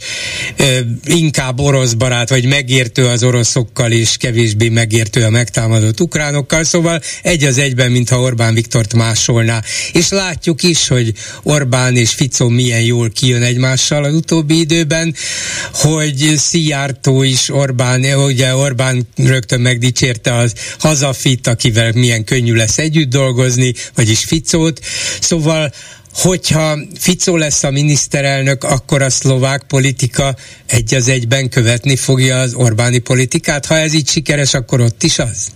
inkább orosz barát, vagy megértő az oroszokkal, és kevésbé megértő a megtámadott ukránokkal, szóval egy az egyben, mintha Orbán Viktort másolná. És látjuk is, hogy Orbán és Ficó milyen jól kijön egymással az utóbbi időben, hogy Szijjártó is Orbán, ugye Orbán rögtön megdicsérte az hazafit, akivel milyen könnyű lesz együtt dolgozni, vagyis Ficót. Szóval hogyha Ficó lesz a miniszterelnök, akkor a szlovák politika egy az egyben követni fogja az Orbáni politikát. Ha ez így sikeres, akkor ott is az?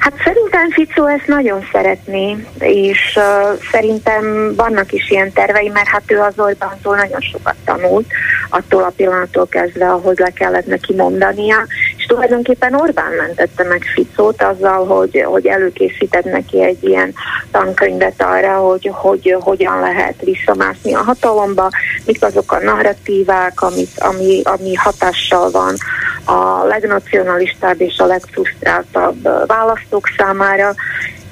Hát szerintem Ficó ezt nagyon szeretné, és uh, szerintem vannak is ilyen tervei, mert hát ő az Orbántól nagyon sokat tanult, attól a pillanattól kezdve, ahogy le kellett neki mondania, és tulajdonképpen Orbán mentette meg Ficót azzal, hogy, hogy előkészített neki egy ilyen tankönyvet arra, hogy, hogy hogyan lehet visszamászni a hatalomba, mik azok a narratívák, amit, ami, ami hatással van a legnacionalistább és a legfrusztráltabb választók számára,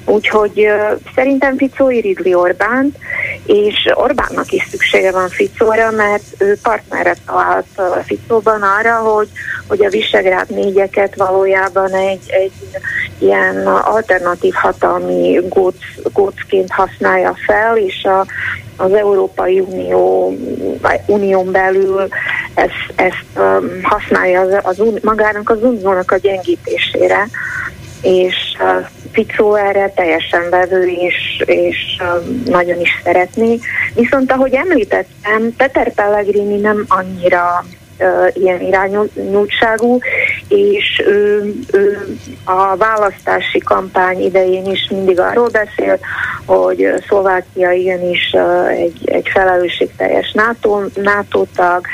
Úgyhogy szerintem Ficó iridli Orbánt, és Orbánnak is szüksége van Ficóra, mert ő partneret talált uh, Ficóban arra, hogy, hogy a Visegrád négyeket valójában egy, egy ilyen alternatív hatalmi góc, gócként használja fel, és a, az Európai Unió, Unión belül ezt, ezt um, használja az, az, magának az uniónak a gyengítésére. És Ficó erre teljesen vevő, és, és nagyon is szeretné. Viszont ahogy említettem, Peter Pellegrini nem annyira ilyen irányultságú, és ő, ő a választási kampány idején is mindig arról beszélt, hogy Szlovákia igenis egy, egy felelősségteljes NATO, NATO tag,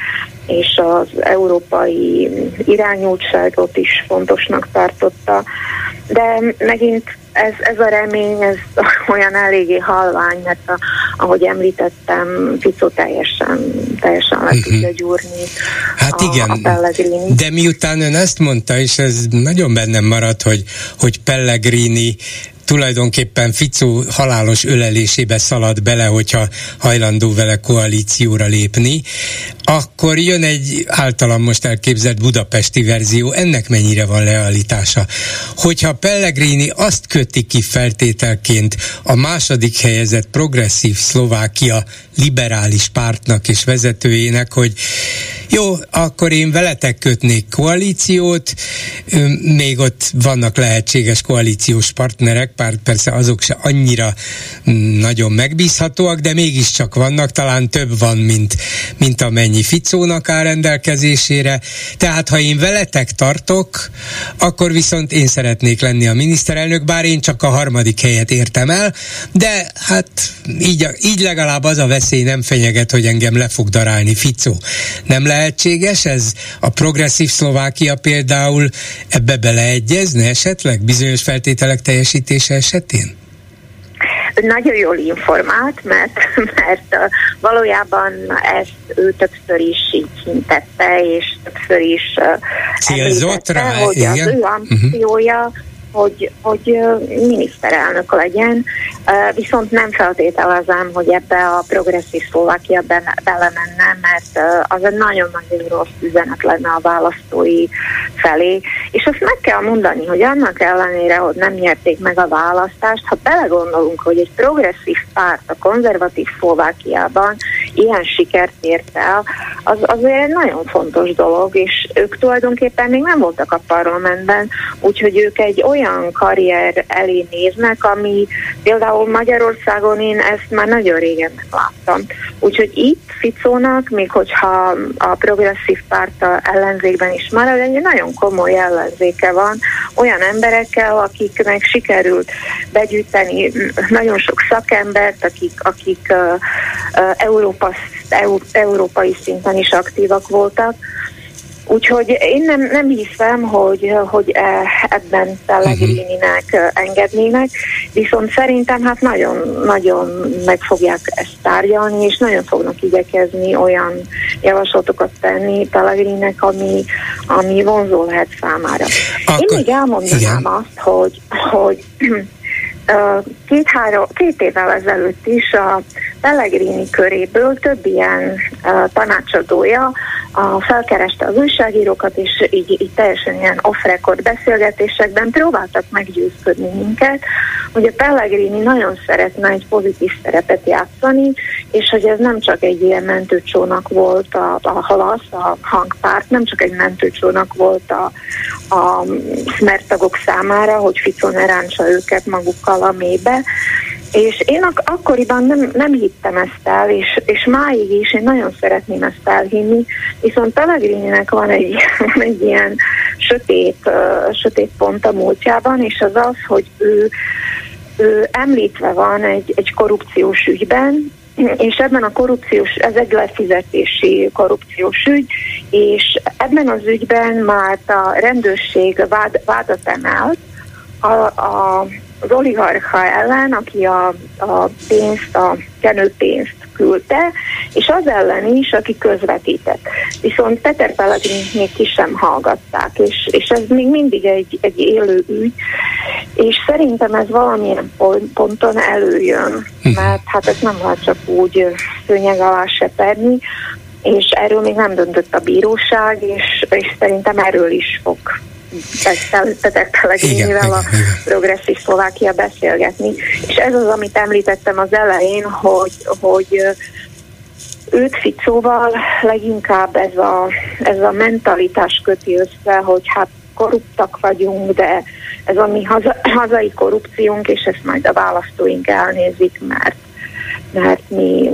és az európai irányultságot is fontosnak tartotta. De megint ez, ez a remény, ez [LAUGHS] olyan eléggé halvány, mert a, ahogy említettem, Ficó teljesen, teljesen le uh-huh. tudja gyúrni Hát a, igen, a de miután ön ezt mondta, és ez nagyon bennem maradt, hogy, hogy Pellegrini tulajdonképpen Ficó halálos ölelésébe szalad bele, hogyha hajlandó vele koalícióra lépni, akkor jön egy általam most elképzelt budapesti verzió, ennek mennyire van realitása. Hogyha Pellegrini azt köti ki feltételként a második helyezett progresszív Szlovákia liberális pártnak és vezetőjének, hogy jó, akkor én veletek kötnék koalíciót, még ott vannak lehetséges koalíciós partnerek, pár, persze azok se annyira mm, nagyon megbízhatóak, de mégiscsak vannak, talán több van, mint, mint amennyi Ficónak áll rendelkezésére. Tehát ha én veletek tartok, akkor viszont én szeretnék lenni a miniszterelnök, bár én csak a harmadik helyet értem el, de hát így, így legalább az a veszély nem fenyeget, hogy engem le fog darálni Ficó. Nem lehetséges ez? A progresszív Szlovákia például ebbe beleegyezne esetleg bizonyos feltételek teljesítése esetén? Nagyon jól informált, mert, mert valójában ezt ő többször is így hintette, és többször is Célzott rá, hogy igen. az ő ambíciója uh-huh hogy, hogy miniszterelnök legyen, viszont nem feltételezem, hogy ebbe a progresszív Szlovákia belemenne, mert az egy nagyon-nagyon rossz üzenet lenne a választói felé. És azt meg kell mondani, hogy annak ellenére, hogy nem nyerték meg a választást, ha belegondolunk, hogy egy progresszív párt a konzervatív Szlovákiában ilyen sikert ért el, az azért egy nagyon fontos dolog, és ők tulajdonképpen még nem voltak a parlamentben, úgyhogy ők egy olyan karrier elé néznek, ami például Magyarországon én ezt már nagyon régen megláttam. Úgyhogy itt Ficónak, még hogyha a progresszív párt a ellenzékben is marad, egy nagyon komoly ellenzéke van, olyan emberekkel, akiknek sikerült begyűjteni nagyon sok szakembert, akik, akik uh, uh, Európa, európai szinten is aktívak voltak, Úgyhogy én nem, nem hiszem, hogy, hogy e, ebben Pellegrininek uh-huh. engednének, viszont szerintem hát nagyon, nagyon meg fogják ezt tárgyalni, és nagyon fognak igyekezni olyan javaslatokat tenni Pellegrininek, ami, ami vonzó lehet számára. Akkor, én még elmondanám igen. azt, hogy, hogy két, három, két évvel ezelőtt is a Pellegrini köréből több ilyen tanácsadója a, felkereste az újságírókat, és így, így teljesen ilyen off-record beszélgetésekben próbáltak meggyőzködni minket, hogy a Pellegrini nagyon szeretne egy pozitív szerepet játszani, és hogy ez nem csak egy ilyen mentőcsónak volt a, a halasz, a hangpárt, nem csak egy mentőcsónak volt a, a smertagok számára, hogy Fico ne ráncsa őket magukkal a mélybe, és én ak- akkoriban nem, nem hittem ezt el, és, és máig is én nagyon szeretném ezt elhinni, viszont Pellegrininek van egy, [LAUGHS] egy ilyen sötét, uh, sötét pont a múltjában, és az az, hogy ő, ő említve van egy, egy korrupciós ügyben, és ebben a korrupciós, ez egy lefizetési korrupciós ügy, és ebben az ügyben már a rendőrség vád, vádat emelt, a, a az oligarcha ellen, aki a, a pénzt, a kenőpénzt küldte, és az ellen is, aki közvetített. Viszont Peter Pellegrini még ki sem hallgatták, és, és ez még mindig egy, egy élő ügy, és szerintem ez valamilyen ponton előjön, hm. mert hát ez nem lehet csak úgy szőnyeg alá seperni, és erről még nem döntött a bíróság, és, és szerintem erről is fog Peter Pellegrinivel a progresszív Szlovákia beszélgetni. És ez az, amit említettem az elején, hogy, hogy őt Ficóval leginkább ez a, ez a mentalitás köti össze, hogy hát korruptak vagyunk, de ez a mi haza, hazai korrupciónk, és ezt majd a választóink elnézik, mert, mert mi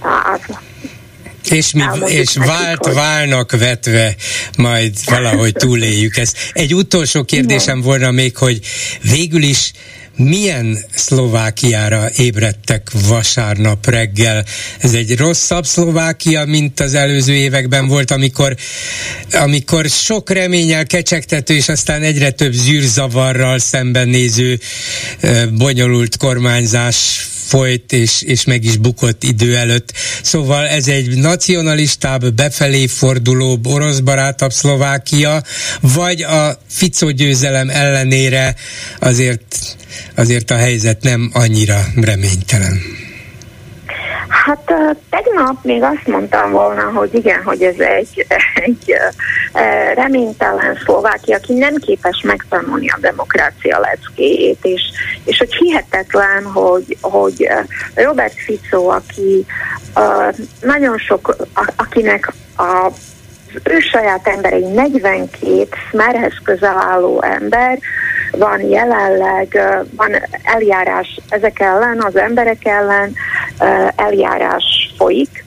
á, és, mi, és vált, válnak vetve, majd valahogy túléljük ezt. Egy utolsó kérdésem volna még, hogy végül is milyen Szlovákiára ébredtek vasárnap reggel? Ez egy rosszabb Szlovákia, mint az előző években volt, amikor, amikor sok reményel kecsegtető, és aztán egyre több zűrzavarral szembenéző bonyolult kormányzás folyt, és, és meg is bukott idő előtt. Szóval ez egy nacionalistább, befelé fordulóbb, orosz barátabb Szlovákia, vagy a Fico győzelem ellenére azért, azért a helyzet nem annyira reménytelen. Hát tegnap még azt mondtam volna, hogy igen, hogy ez egy, egy reménytelen Szlovákia, aki nem képes megtanulni a demokrácia leckéjét, és, és hogy hihetetlen, hogy, hogy Robert Fico, aki nagyon sok, akinek a ő saját emberei 42 Smerhez közel álló ember, van jelenleg, van eljárás ezek ellen, az emberek ellen eljárás folyik,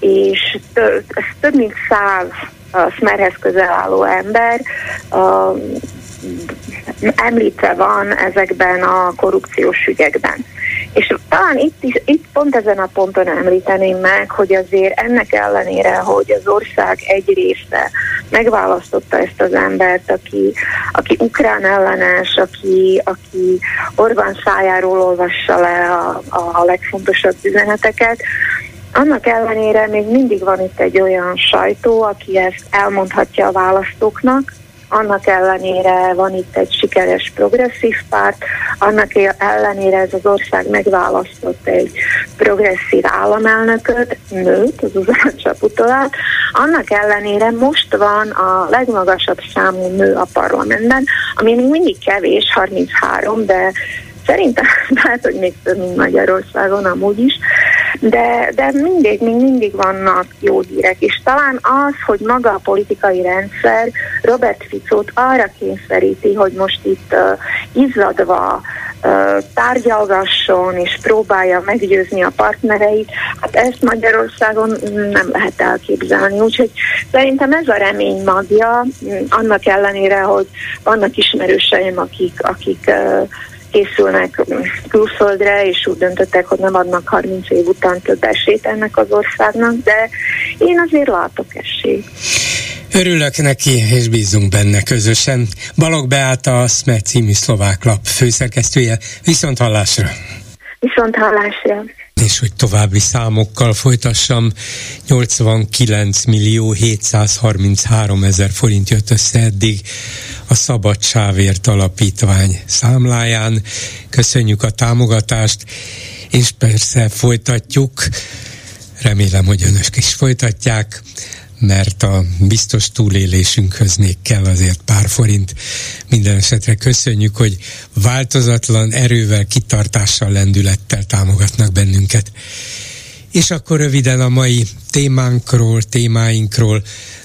és több mint száz Smerhez közel álló ember említve van ezekben a korrupciós ügyekben. És talán itt, is, itt pont ezen a ponton említeném meg, hogy azért ennek ellenére, hogy az ország egy része megválasztotta ezt az embert, aki, aki ukrán ellenes, aki, aki Orbán szájáról olvassa le a, a legfontosabb üzeneteket, annak ellenére még mindig van itt egy olyan sajtó, aki ezt elmondhatja a választóknak, annak ellenére van itt egy sikeres progresszív párt, annak ellenére ez az ország megválasztott egy progresszív államelnököt, nőt, az Uzana Csaputolát, annak ellenére most van a legmagasabb számú nő a parlamentben, ami még mindig kevés, 33, de Szerintem lehet, [LAUGHS] hogy még több, mint Magyarországon amúgy is, de, de mindig, még mindig vannak jó hírek, és talán az, hogy maga a politikai rendszer Robert Ficót arra kényszeríti, hogy most itt uh, izzadva uh, tárgyalgasson és próbálja meggyőzni a partnereit, hát ezt Magyarországon nem lehet elképzelni. Úgyhogy szerintem ez a remény magja, annak ellenére, hogy vannak ismerőseim, akik, akik uh, készülnek külföldre, és úgy döntöttek, hogy nem adnak 30 év után több esélyt ennek az országnak, de én azért látok esélyt. Örülök neki, és bízunk benne közösen. Balog Beáta, a SME című szlovák lap főszerkesztője. Viszont hallásra! Viszont hallásra! És hogy további számokkal folytassam, 89 millió 733 ezer forint jött össze eddig a Szabadságért Alapítvány számláján. Köszönjük a támogatást, és persze folytatjuk, remélem, hogy önök is folytatják, mert a biztos túlélésünkhöz még kell azért pár forint. Minden esetre köszönjük, hogy változatlan erővel, kitartással, lendülettel támogatnak bennünket. És akkor röviden a mai témánkról, témáinkról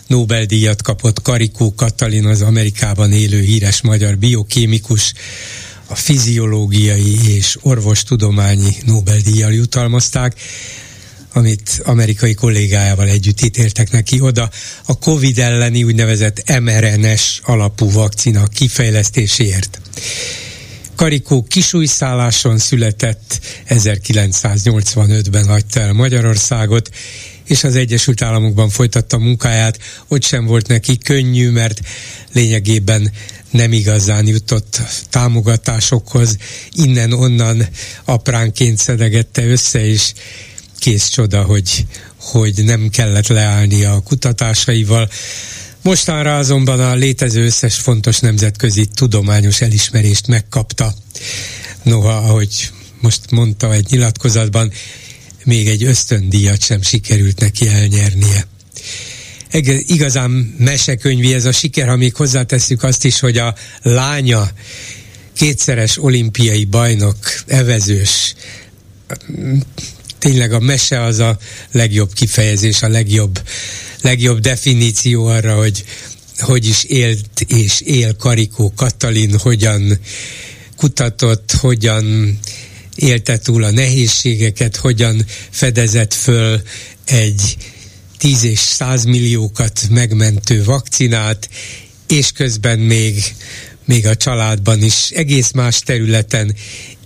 Nobel-díjat kapott Karikó Katalin, az Amerikában élő híres magyar biokémikus, a fiziológiai és orvostudományi Nobel-díjjal jutalmazták, amit amerikai kollégájával együtt ítéltek neki oda, a COVID elleni úgynevezett mRNS alapú vakcina kifejlesztéséért. Karikó kisújszálláson született, 1985-ben hagyta el Magyarországot, és az Egyesült Államokban folytatta munkáját. Ott sem volt neki könnyű, mert lényegében nem igazán jutott támogatásokhoz. Innen-onnan apránként szedegette össze, és kész csoda, hogy, hogy nem kellett leállni a kutatásaival. Mostanra azonban a létező összes fontos nemzetközi tudományos elismerést megkapta. Noha, ahogy most mondta egy nyilatkozatban, még egy ösztöndíjat sem sikerült neki elnyernie. Igazán mesekönyvi ez a siker, ha még hozzátesszük azt is, hogy a lánya kétszeres olimpiai bajnok, evezős, tényleg a mese az a legjobb kifejezés, a legjobb, legjobb definíció arra, hogy hogy is élt és él Karikó Katalin, hogyan kutatott, hogyan élte túl a nehézségeket, hogyan fedezett föl egy 10 és 100 milliókat megmentő vakcinát, és közben még, még a családban is egész más területen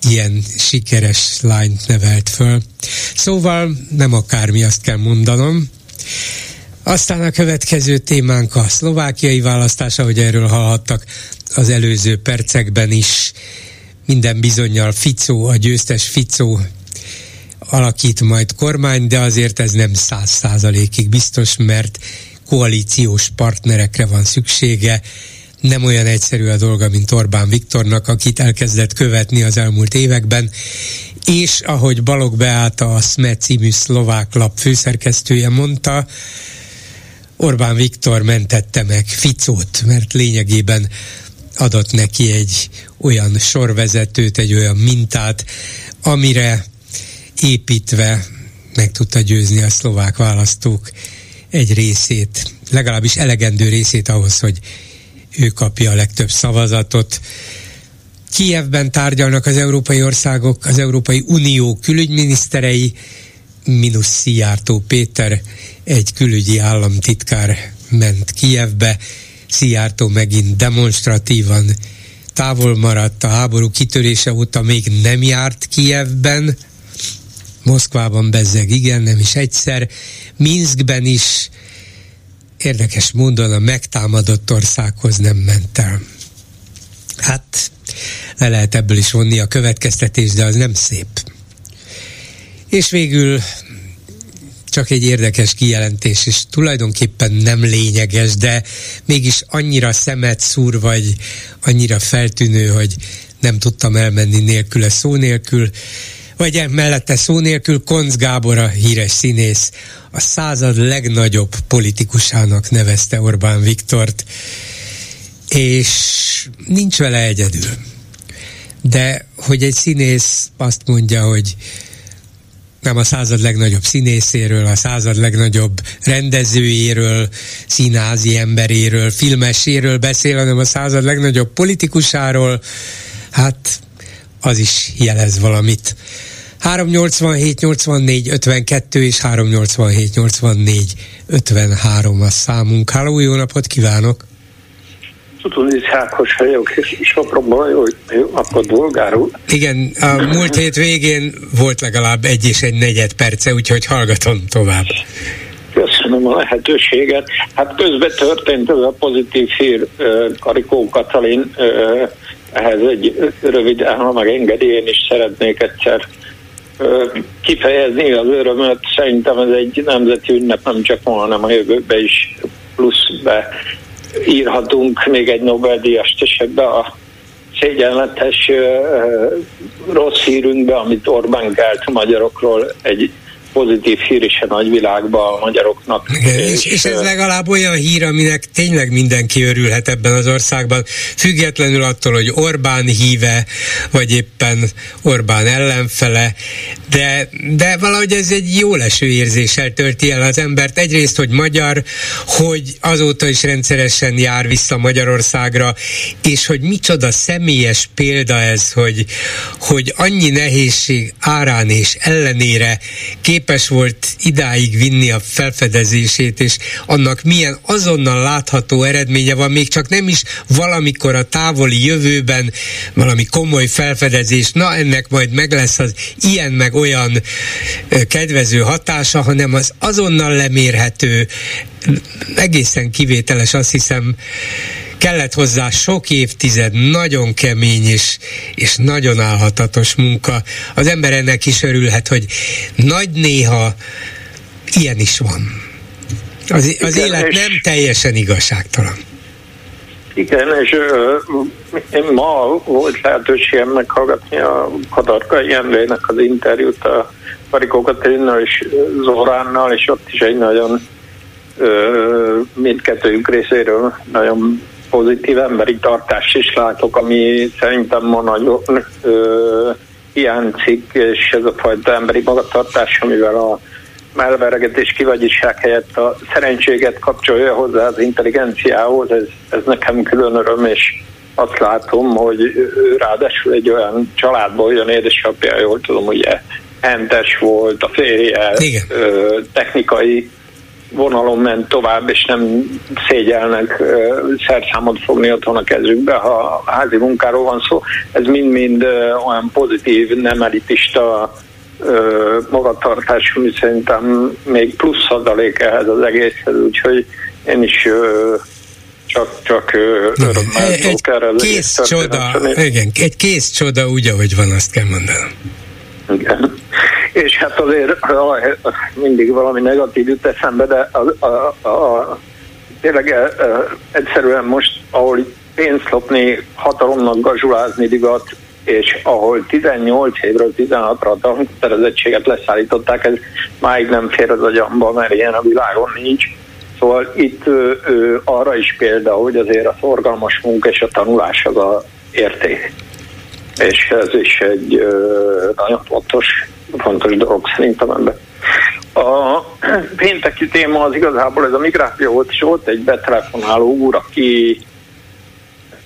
ilyen sikeres lányt nevelt föl. Szóval nem akármi, azt kell mondanom. Aztán a következő témánk a szlovákiai választás, ahogy erről hallhattak az előző percekben is. Minden bizonyal Ficó, a győztes Ficó alakít majd kormány, de azért ez nem száz százalékig biztos, mert koalíciós partnerekre van szüksége. Nem olyan egyszerű a dolga, mint Orbán Viktornak, akit elkezdett követni az elmúlt években, és ahogy Balog Beáta, a SME című szlovák lap főszerkesztője mondta, Orbán Viktor mentette meg Ficót, mert lényegében adott neki egy olyan sorvezetőt, egy olyan mintát, amire építve meg tudta győzni a szlovák választók egy részét, legalábbis elegendő részét ahhoz, hogy ő kapja a legtöbb szavazatot. Kievben tárgyalnak az európai országok, az Európai Unió külügyminiszterei, mínusz Szijjártó Péter, egy külügyi államtitkár ment Kijevbe, Szijjártó megint demonstratívan távol maradt a háború kitörése óta még nem járt Kijevben, Moszkvában bezzeg, igen, nem is egyszer, Minskben is érdekes módon a megtámadott országhoz nem ment el. Hát le lehet ebből is vonni a következtetés, de az nem szép. És végül csak egy érdekes kijelentés, és tulajdonképpen nem lényeges, de mégis annyira szemet szúr, vagy annyira feltűnő, hogy nem tudtam elmenni nélküle, szó nélkül, vagy mellette szó nélkül Konc Gábor a híres színész. A század legnagyobb politikusának nevezte Orbán Viktort, és nincs vele egyedül. De hogy egy színész azt mondja, hogy nem a század legnagyobb színészéről, a század legnagyobb rendezőjéről, színázi emberéről, filmeséről beszél, hanem a század legnagyobb politikusáról, hát az is jelez valamit. 387 84 52 és 387 84 53 a számunk. Háló, jó napot kívánok! Tudonis Ákos vagyok, és Sopronban jó, jó napot, bolgárul. Igen, a múlt hét végén volt legalább egy és egy negyed perce, úgyhogy hallgatom tovább. Köszönöm a lehetőséget. Hát közben történt ez a pozitív hír, Karikó Katalin, ehhez egy rövid, ha meg engedi, én is szeretnék egyszer kifejezni az örömöt. Szerintem ez egy nemzeti ünnep, nem csak ma, hanem a jövőben is plusz be írhatunk még egy Nobel-díjast esetbe a szégyenletes rossz hírünkbe, amit Orbán kelt magyarokról egy pozitív hír is a nagyvilágban a magyaroknak. És, és ez legalább olyan hír, aminek tényleg mindenki örülhet ebben az országban, függetlenül attól, hogy Orbán híve, vagy éppen Orbán ellenfele, de, de valahogy ez egy jó leső érzéssel tölti el az embert. Egyrészt, hogy magyar, hogy azóta is rendszeresen jár vissza Magyarországra, és hogy micsoda személyes példa ez, hogy, hogy annyi nehézség árán és ellenére kép képes volt idáig vinni a felfedezését, és annak milyen azonnal látható eredménye van, még csak nem is valamikor a távoli jövőben valami komoly felfedezés, na ennek majd meg lesz az ilyen meg olyan kedvező hatása, hanem az azonnal lemérhető, egészen kivételes, azt hiszem, kellett hozzá sok évtized, nagyon kemény és, és nagyon állhatatos munka. Az ember ennek is örülhet, hogy nagy néha ilyen is van. Az, az Igen, élet nem teljesen igazságtalan. Igen, és uh, én ma volt lehetőségem meghallgatni a Kadarka Jenrének az interjút a Karikó Katarinnal és Zoránnal, és ott is egy nagyon uh, mindkettőjük részéről nagyon pozitív emberi tartást is látok, ami szerintem ma nagyon ö, hiányzik, és ez a fajta emberi magatartás, amivel a melveregetés kivagyiság helyett a szerencséget kapcsolja hozzá az intelligenciához, ez, ez nekem külön öröm, és azt látom, hogy ráadásul egy olyan családból jön édesapja, jól tudom, ugye hentes volt, a férje Igen. technikai vonalon ment tovább, és nem szégyelnek szerszámot fogni otthon a kezükbe, ha házi munkáról van szó. Ez mind-mind olyan pozitív, nem elitista magatartás, ami szerintem még plusz adalék ehhez az egészhez, úgyhogy én is csak, csak örömmel egy kész csoda, igen, egy kész csoda úgy, ahogy van, azt kell mondanom. Igen. És hát azért mindig valami negatív jut eszembe, de a, a, a, tényleg a, a, egyszerűen most, ahol pénzt lopni, hatalomnak gazsulázni divat, és ahol 18 évről 16-ra a tankötelezettséget leszállították, ez máig nem fér az agyamba, mert ilyen a világon nincs. Szóval itt ö, ö, arra is példa, hogy azért a szorgalmas munka és a tanulás az a érték. És ez is egy ö, nagyon fontos, fontos dolog szerintem ebben. A [CLEARS THROAT] pénteki téma az igazából ez a migráció volt, és volt egy betelefonáló úr, aki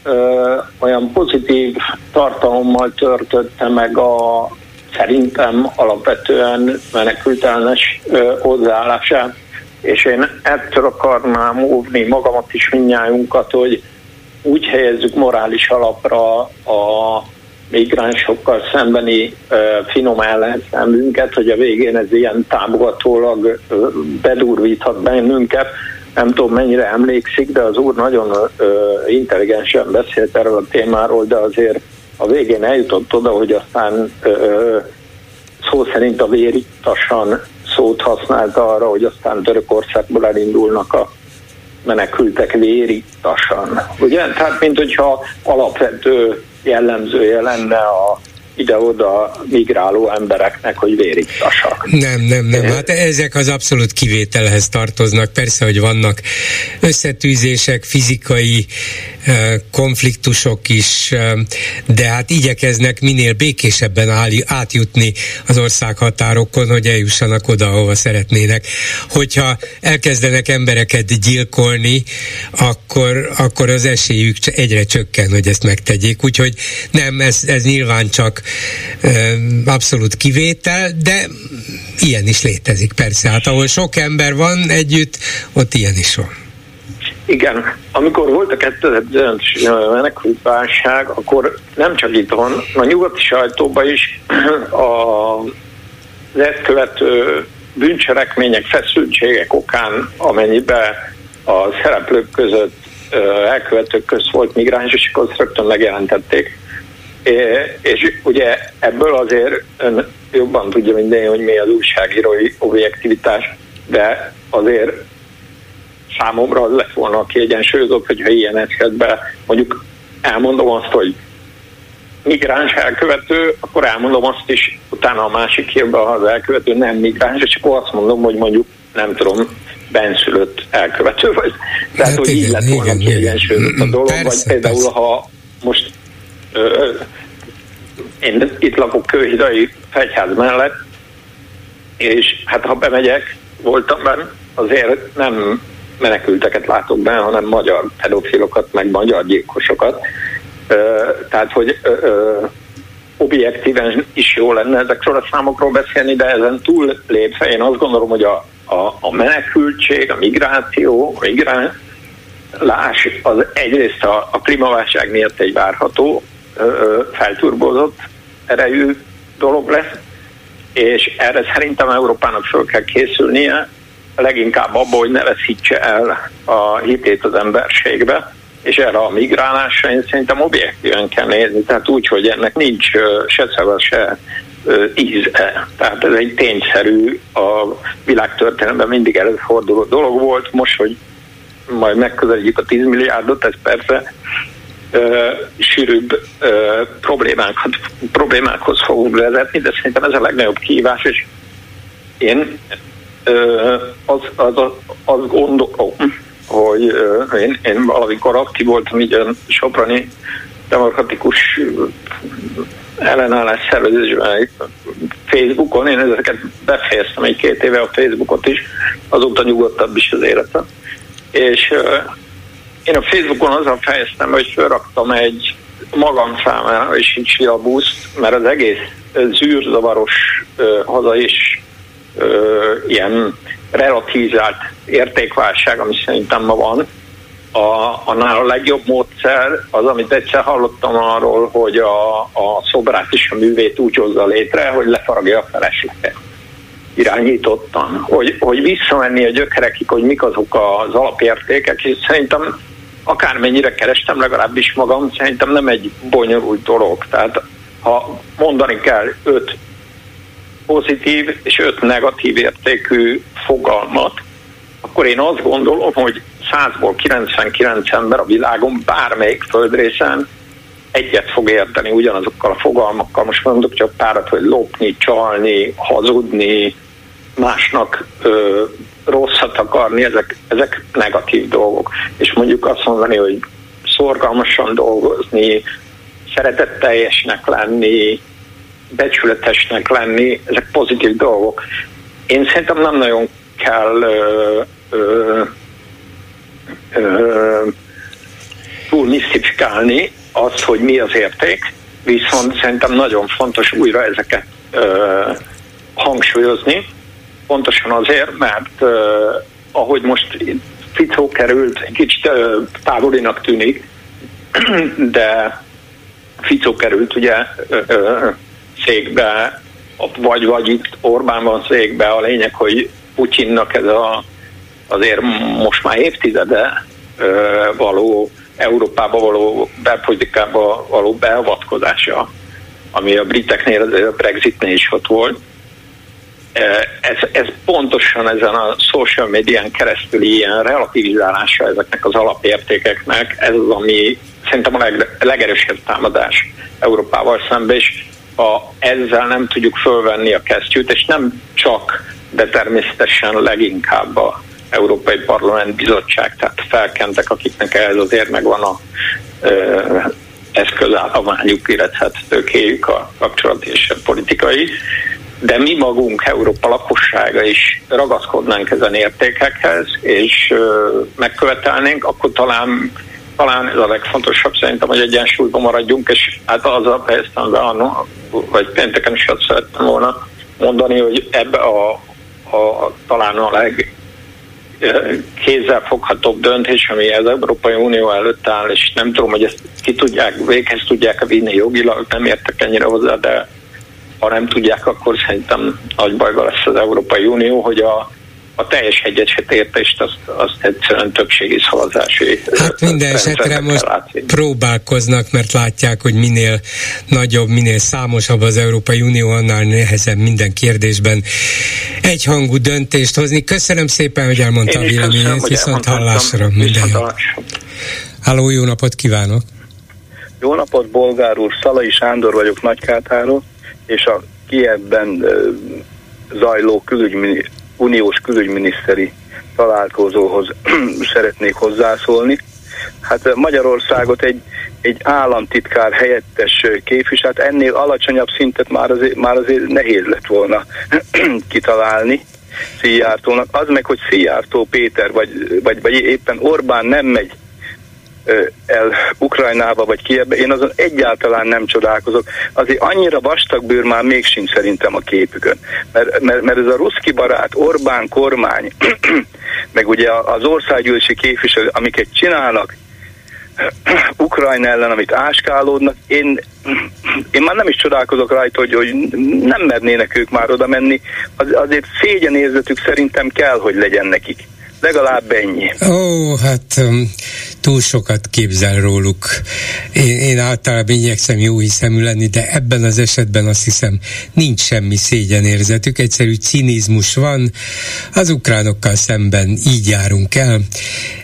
ö, olyan pozitív tartalommal törtötte meg a szerintem alapvetően menekültelnes hozzáállását, és én ettől akarnám óvni magamat is minnyájunkat, hogy úgy helyezzük morális alapra a migránsokkal szembeni finom ellenszembünket, hogy a végén ez ilyen támogatólag uh, bedurvíthat bennünket, nem tudom mennyire emlékszik, de az úr nagyon ö, intelligensen beszélt erről a témáról, de azért a végén eljutott oda, hogy aztán ö, szó szerint a vérittasan szót használta arra, hogy aztán Törökországból elindulnak a menekültek vérittasan. Ugye? Tehát, mint hogyha alapvető jellemzője lenne a ide-oda migráló embereknek, hogy vérittasak. Nem, nem, nem. Hát ezek az abszolút kivételhez tartoznak. Persze, hogy vannak összetűzések, fizikai konfliktusok is, de hát igyekeznek minél békésebben átjutni az országhatárokon, hogy eljussanak oda, ahova szeretnének. Hogyha elkezdenek embereket gyilkolni, akkor, akkor az esélyük egyre csökken, hogy ezt megtegyék. Úgyhogy nem, ez, ez nyilván csak abszolút kivétel, de ilyen is létezik persze. Hát ahol sok ember van együtt, ott ilyen is van. Igen, amikor volt a 2015-ös menekültválság, akkor nem csak itthon, a nyugati sajtóban is [CLEARS THROAT] a ezt követő bűncselekmények, feszültségek okán, amennyiben a szereplők között, elkövetők közt volt migráns, és akkor rögtön megjelentették. És ugye ebből azért ön jobban tudja minden, hogy mi az újságírói objektivitás, de azért számomra az lett volna a kiegyensúlyozott, hogyha ilyen esetben mondjuk elmondom azt, hogy migráns elkövető, akkor elmondom azt is, utána a másik hírben, ha az elkövető nem migráns, és akkor azt mondom, hogy mondjuk nem tudom, benszülött elkövető vagy. Tehát, hát hogy igen, így lett volna kiegyensúlyozott a dolog, persze, vagy például, persze. ha most én itt lakok Kőhidai fegyház mellett, és hát ha bemegyek, voltam benne, azért nem menekülteket látok be, hanem magyar pedofilokat, meg magyar gyilkosokat. Tehát, hogy objektíven is jó lenne ezekről a számokról beszélni, de ezen túl lépve én azt gondolom, hogy a, a, a menekültség, a migráció, a migrálás az egyrészt a, a klímaválság miatt egy várható, felturbózott erejű dolog lesz, és erre szerintem Európának fel kell készülnie, leginkább abból, hogy ne veszítse el a hitét az emberségbe, és erre a migrálásra én szerintem objektíven kell nézni, tehát úgy, hogy ennek nincs se szava, se íze. Tehát ez egy tényszerű, a világtörténelemben mindig előforduló dolog volt, most, hogy majd megközelítjük a 10 milliárdot, ez persze ö, sűrűbb ö, problémákat, problémákhoz fogunk vezetni, de szerintem ez a legnagyobb kihívás, és én az, az, az, az gondolom, hogy én, én valamikor aktív voltam így a Soprani demokratikus ellenállás szervezésben Facebookon, én ezeket befejeztem egy két éve a Facebookot is, azóta nyugodtabb is az életem. És én a Facebookon azzal fejeztem, hogy felraktam egy magam számára is egy silabuszt, mert az egész zűrzavaros haza is ilyen relativizált értékválság, ami szerintem ma van, a, annál a legjobb módszer az, amit egyszer hallottam arról, hogy a, a szobrát és a művét úgy hozza létre, hogy lefaragja a felesleget. Irányítottan, hogy, hogy visszamenni a gyökerekig, hogy mik azok az alapértékek, és szerintem akármennyire kerestem, legalábbis magam, szerintem nem egy bonyolult dolog. Tehát ha mondani kell öt pozitív és öt negatív értékű fogalmat, akkor én azt gondolom, hogy 100-ból 99 ember a világon bármelyik földrészen egyet fog érteni ugyanazokkal a fogalmakkal. Most mondok csak párat, hogy lopni, csalni, hazudni, másnak ö, rosszat akarni, ezek, ezek negatív dolgok. És mondjuk azt mondani, hogy szorgalmasan dolgozni, szeretetteljesnek lenni, becsületesnek lenni, ezek pozitív dolgok. Én szerintem nem nagyon kell ö, ö, ö, túl misztifikálni azt, hogy mi az érték, viszont szerintem nagyon fontos újra ezeket ö, hangsúlyozni, pontosan azért, mert uh, ahogy most Ficó került, egy kicsit uh, távolinak tűnik, [CLEARS THROAT] de Ficó került ugye uh, székbe, vagy, vagy itt Orbán van székbe, a lényeg, hogy Putyinnak ez a, azért most már évtizede való Európába való belpolitikába való beavatkozása, ami a briteknél, a Brexitnél is ott volt. Ez, ez pontosan ezen a social médián keresztül ilyen relativizálása ezeknek az alapértékeknek, ez az, ami szerintem a leg, legerősebb támadás Európával szemben, és ha ezzel nem tudjuk fölvenni a kesztyűt, és nem csak, de természetesen leginkább a Európai Parlament Bizottság, tehát felkentek, akiknek ehhez azért megvan a ö, eszközállományuk, illetve hát tőkéjük a kapcsolati és a politikai, de mi magunk, Európa lakossága is ragaszkodnánk ezen értékekhez, és megkövetelnénk, akkor talán talán ez a legfontosabb szerintem, hogy egyensúlyban maradjunk, és hát azzal fejeztem be, vagy pénteken is azt szerettem volna mondani, hogy ebbe a, a talán a leg kézzel foghatóbb döntés, ami az Európai Unió előtt áll, és nem tudom, hogy ezt ki tudják, véghez tudják vinni jogilag, nem értek ennyire hozzá, de ha nem tudják, akkor szerintem nagy bajba lesz az Európai Unió, hogy a a teljes egyesítést azt, azt egyszerűen többségi szavazási Hát minden esetre most látni. próbálkoznak, mert látják, hogy minél nagyobb, minél számosabb az Európai Unió, annál nehezebb minden kérdésben egyhangú döntést hozni. Köszönöm szépen, hogy elmondta a véleményét, viszont hallásra. Minden Háló, jó napot kívánok! Jó napot, Bolgár úr, Szalai Sándor vagyok Nagykátáról, és a Kievben zajló külügymini, uniós külügyminiszteri találkozóhoz [CLEARS THROAT] szeretnék hozzászólni. Hát Magyarországot egy, egy államtitkár helyettes képviselt, ennél alacsonyabb szintet már azért, már azért nehéz lett volna [CLEARS THROAT] kitalálni Szijjártónak. Az meg, hogy Szijjártó Péter, vagy, vagy, vagy éppen Orbán nem megy el Ukrajnába vagy Kievbe, én azon egyáltalán nem csodálkozok. Azért annyira vastagbőr már még sincs szerintem a képükön. Mert, mert, mert ez a ruszki barát Orbán kormány, [CLEARS THROAT] meg ugye az országgyűlési képviselő, amiket csinálnak, [CLEARS THROAT] Ukrajna ellen, amit áskálódnak, én, [CLEARS THROAT] én már nem is csodálkozok rajta, hogy, hogy nem mernének ők már oda menni. Az, azért szégyenérzetük szerintem kell, hogy legyen nekik. Legalább ennyi. Ó, hát um, túl sokat képzel róluk. Én, én általában igyekszem jó hiszemű lenni, de ebben az esetben azt hiszem nincs semmi szégyenérzetük, egyszerű cinizmus van. Az ukránokkal szemben így járunk el.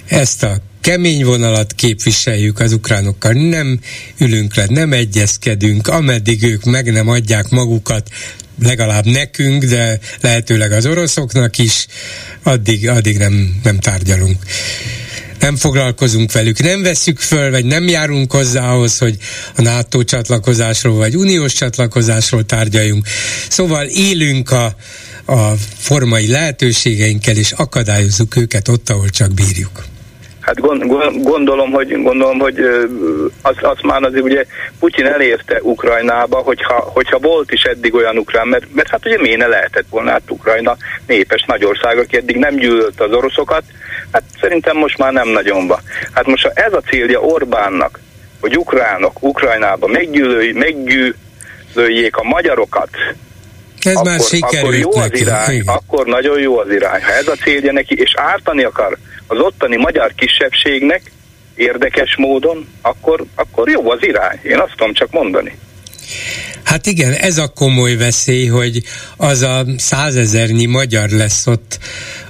Ezt a kemény vonalat képviseljük az ukránokkal, nem ülünk le, nem egyezkedünk, ameddig ők meg nem adják magukat, legalább nekünk, de lehetőleg az oroszoknak is, addig, addig nem, nem tárgyalunk. Nem foglalkozunk velük, nem veszük föl, vagy nem járunk hozzá ahhoz, hogy a NATO csatlakozásról, vagy uniós csatlakozásról tárgyaljunk. Szóval élünk a, a formai lehetőségeinkkel, és akadályozzuk őket ott, ahol csak bírjuk. Hát gondolom, hogy, gondolom, hogy azt az már azért ugye Putyin elérte Ukrajnába, hogyha, hogyha volt is eddig olyan ukrán, mert, mert hát ugye miért ne lehetett volna, hát Ukrajna népes nagy ország, aki eddig nem gyűlölt az oroszokat, hát szerintem most már nem nagyon van. Hát most ha ez a célja Orbánnak, hogy ukránok Ukrajnába meggyűlöljék a magyarokat, ez akkor, már sikerült akkor jó az irány, akkor nagyon jó az irány. Ha ez a célja neki, és ártani akar az ottani magyar kisebbségnek érdekes módon, akkor, akkor jó az irány. Én azt tudom csak mondani. Hát igen, ez a komoly veszély, hogy az a százezernyi magyar lesz ott,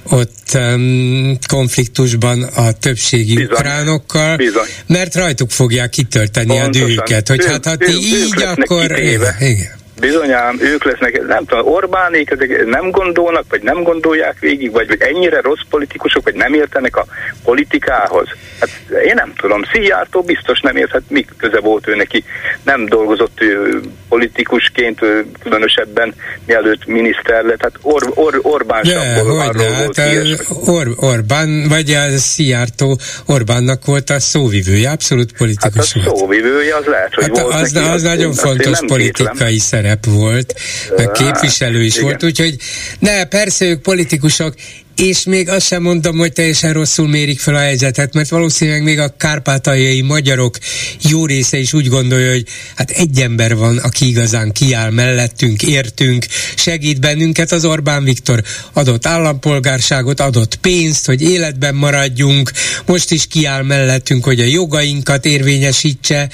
ott um, konfliktusban a többségi bizony, ukránokkal, bizony. mert rajtuk fogják kitölteni Pontosan. a dűjüket, hogy ő, hát ha ti így, akkor... Igen. Bizonyám, ők lesznek, nem tudom, Orbánék ezek nem gondolnak, vagy nem gondolják végig, vagy, vagy ennyire rossz politikusok, vagy nem értenek a politikához. Hát én nem tudom, Szijjártó biztos nem ért, hát mi köze volt ő neki, nem dolgozott ő politikusként, ő különösebben mielőtt miniszter lett, hát Or, Or, Orbán sem volt hát Or, Orbán, vagy a Szijjártó Orbánnak volt a szóvivője, abszolút politikus hát a szóvivője az lehet, hogy hát volt az, neki, az, az nagyon fontos politikai szerep szerep volt, meg képviselő is volt, úgyhogy ne, persze ők politikusok, és még azt sem mondom, hogy teljesen rosszul mérik fel a helyzetet, mert valószínűleg még a kárpátaljai magyarok jó része is úgy gondolja, hogy hát egy ember van, aki igazán kiáll mellettünk, értünk, segít bennünket, az Orbán Viktor adott állampolgárságot, adott pénzt, hogy életben maradjunk, most is kiáll mellettünk, hogy a jogainkat érvényesítse.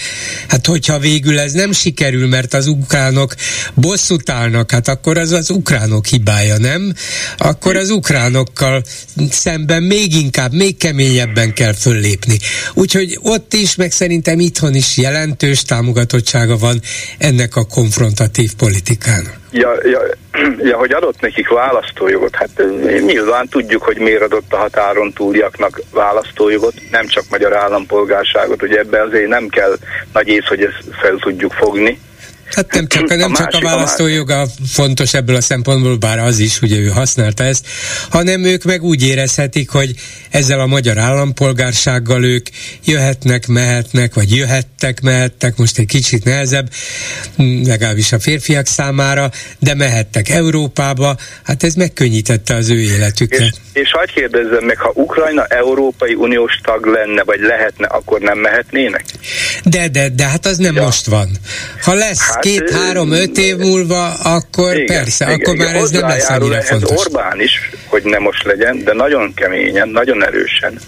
Hát hogyha végül ez nem sikerül, mert az ukránok bosszút állnak, hát akkor az az ukránok hibája, nem? Akkor az ukránok másokkal szemben még inkább, még keményebben kell föllépni. Úgyhogy ott is, meg szerintem itthon is jelentős támogatottsága van ennek a konfrontatív politikának. Ja, ja, [CLEARS THROAT] ja, hogy adott nekik választójogot, hát nyilván tudjuk, hogy miért adott a határon túliaknak választójogot, nem csak magyar állampolgárságot, ugye ebbe azért nem kell nagy ész, hogy ezt fel tudjuk fogni, Hát nem csak, nem a csak a választójoga fontos ebből a szempontból, bár az is, ugye ő használta ezt, hanem ők meg úgy érezhetik, hogy ezzel a magyar állampolgársággal ők jöhetnek, mehetnek, vagy jöhettek, mehettek, most egy kicsit nehezebb, legalábbis a férfiak számára, de mehettek Európába, hát ez megkönnyítette az ő életüket. És, és hagyd kérdezzem meg, ha Ukrajna Európai Uniós tag lenne, vagy lehetne, akkor nem mehetnének? De, de, de hát az nem ja. most van. Ha lesz hát, két, három, öt év múlva, akkor igen, persze, igen, akkor igen, már ez nem lesz annyira fontos. Orbán is, hogy nem most legyen, de nagyon keményen, nagyon erősen.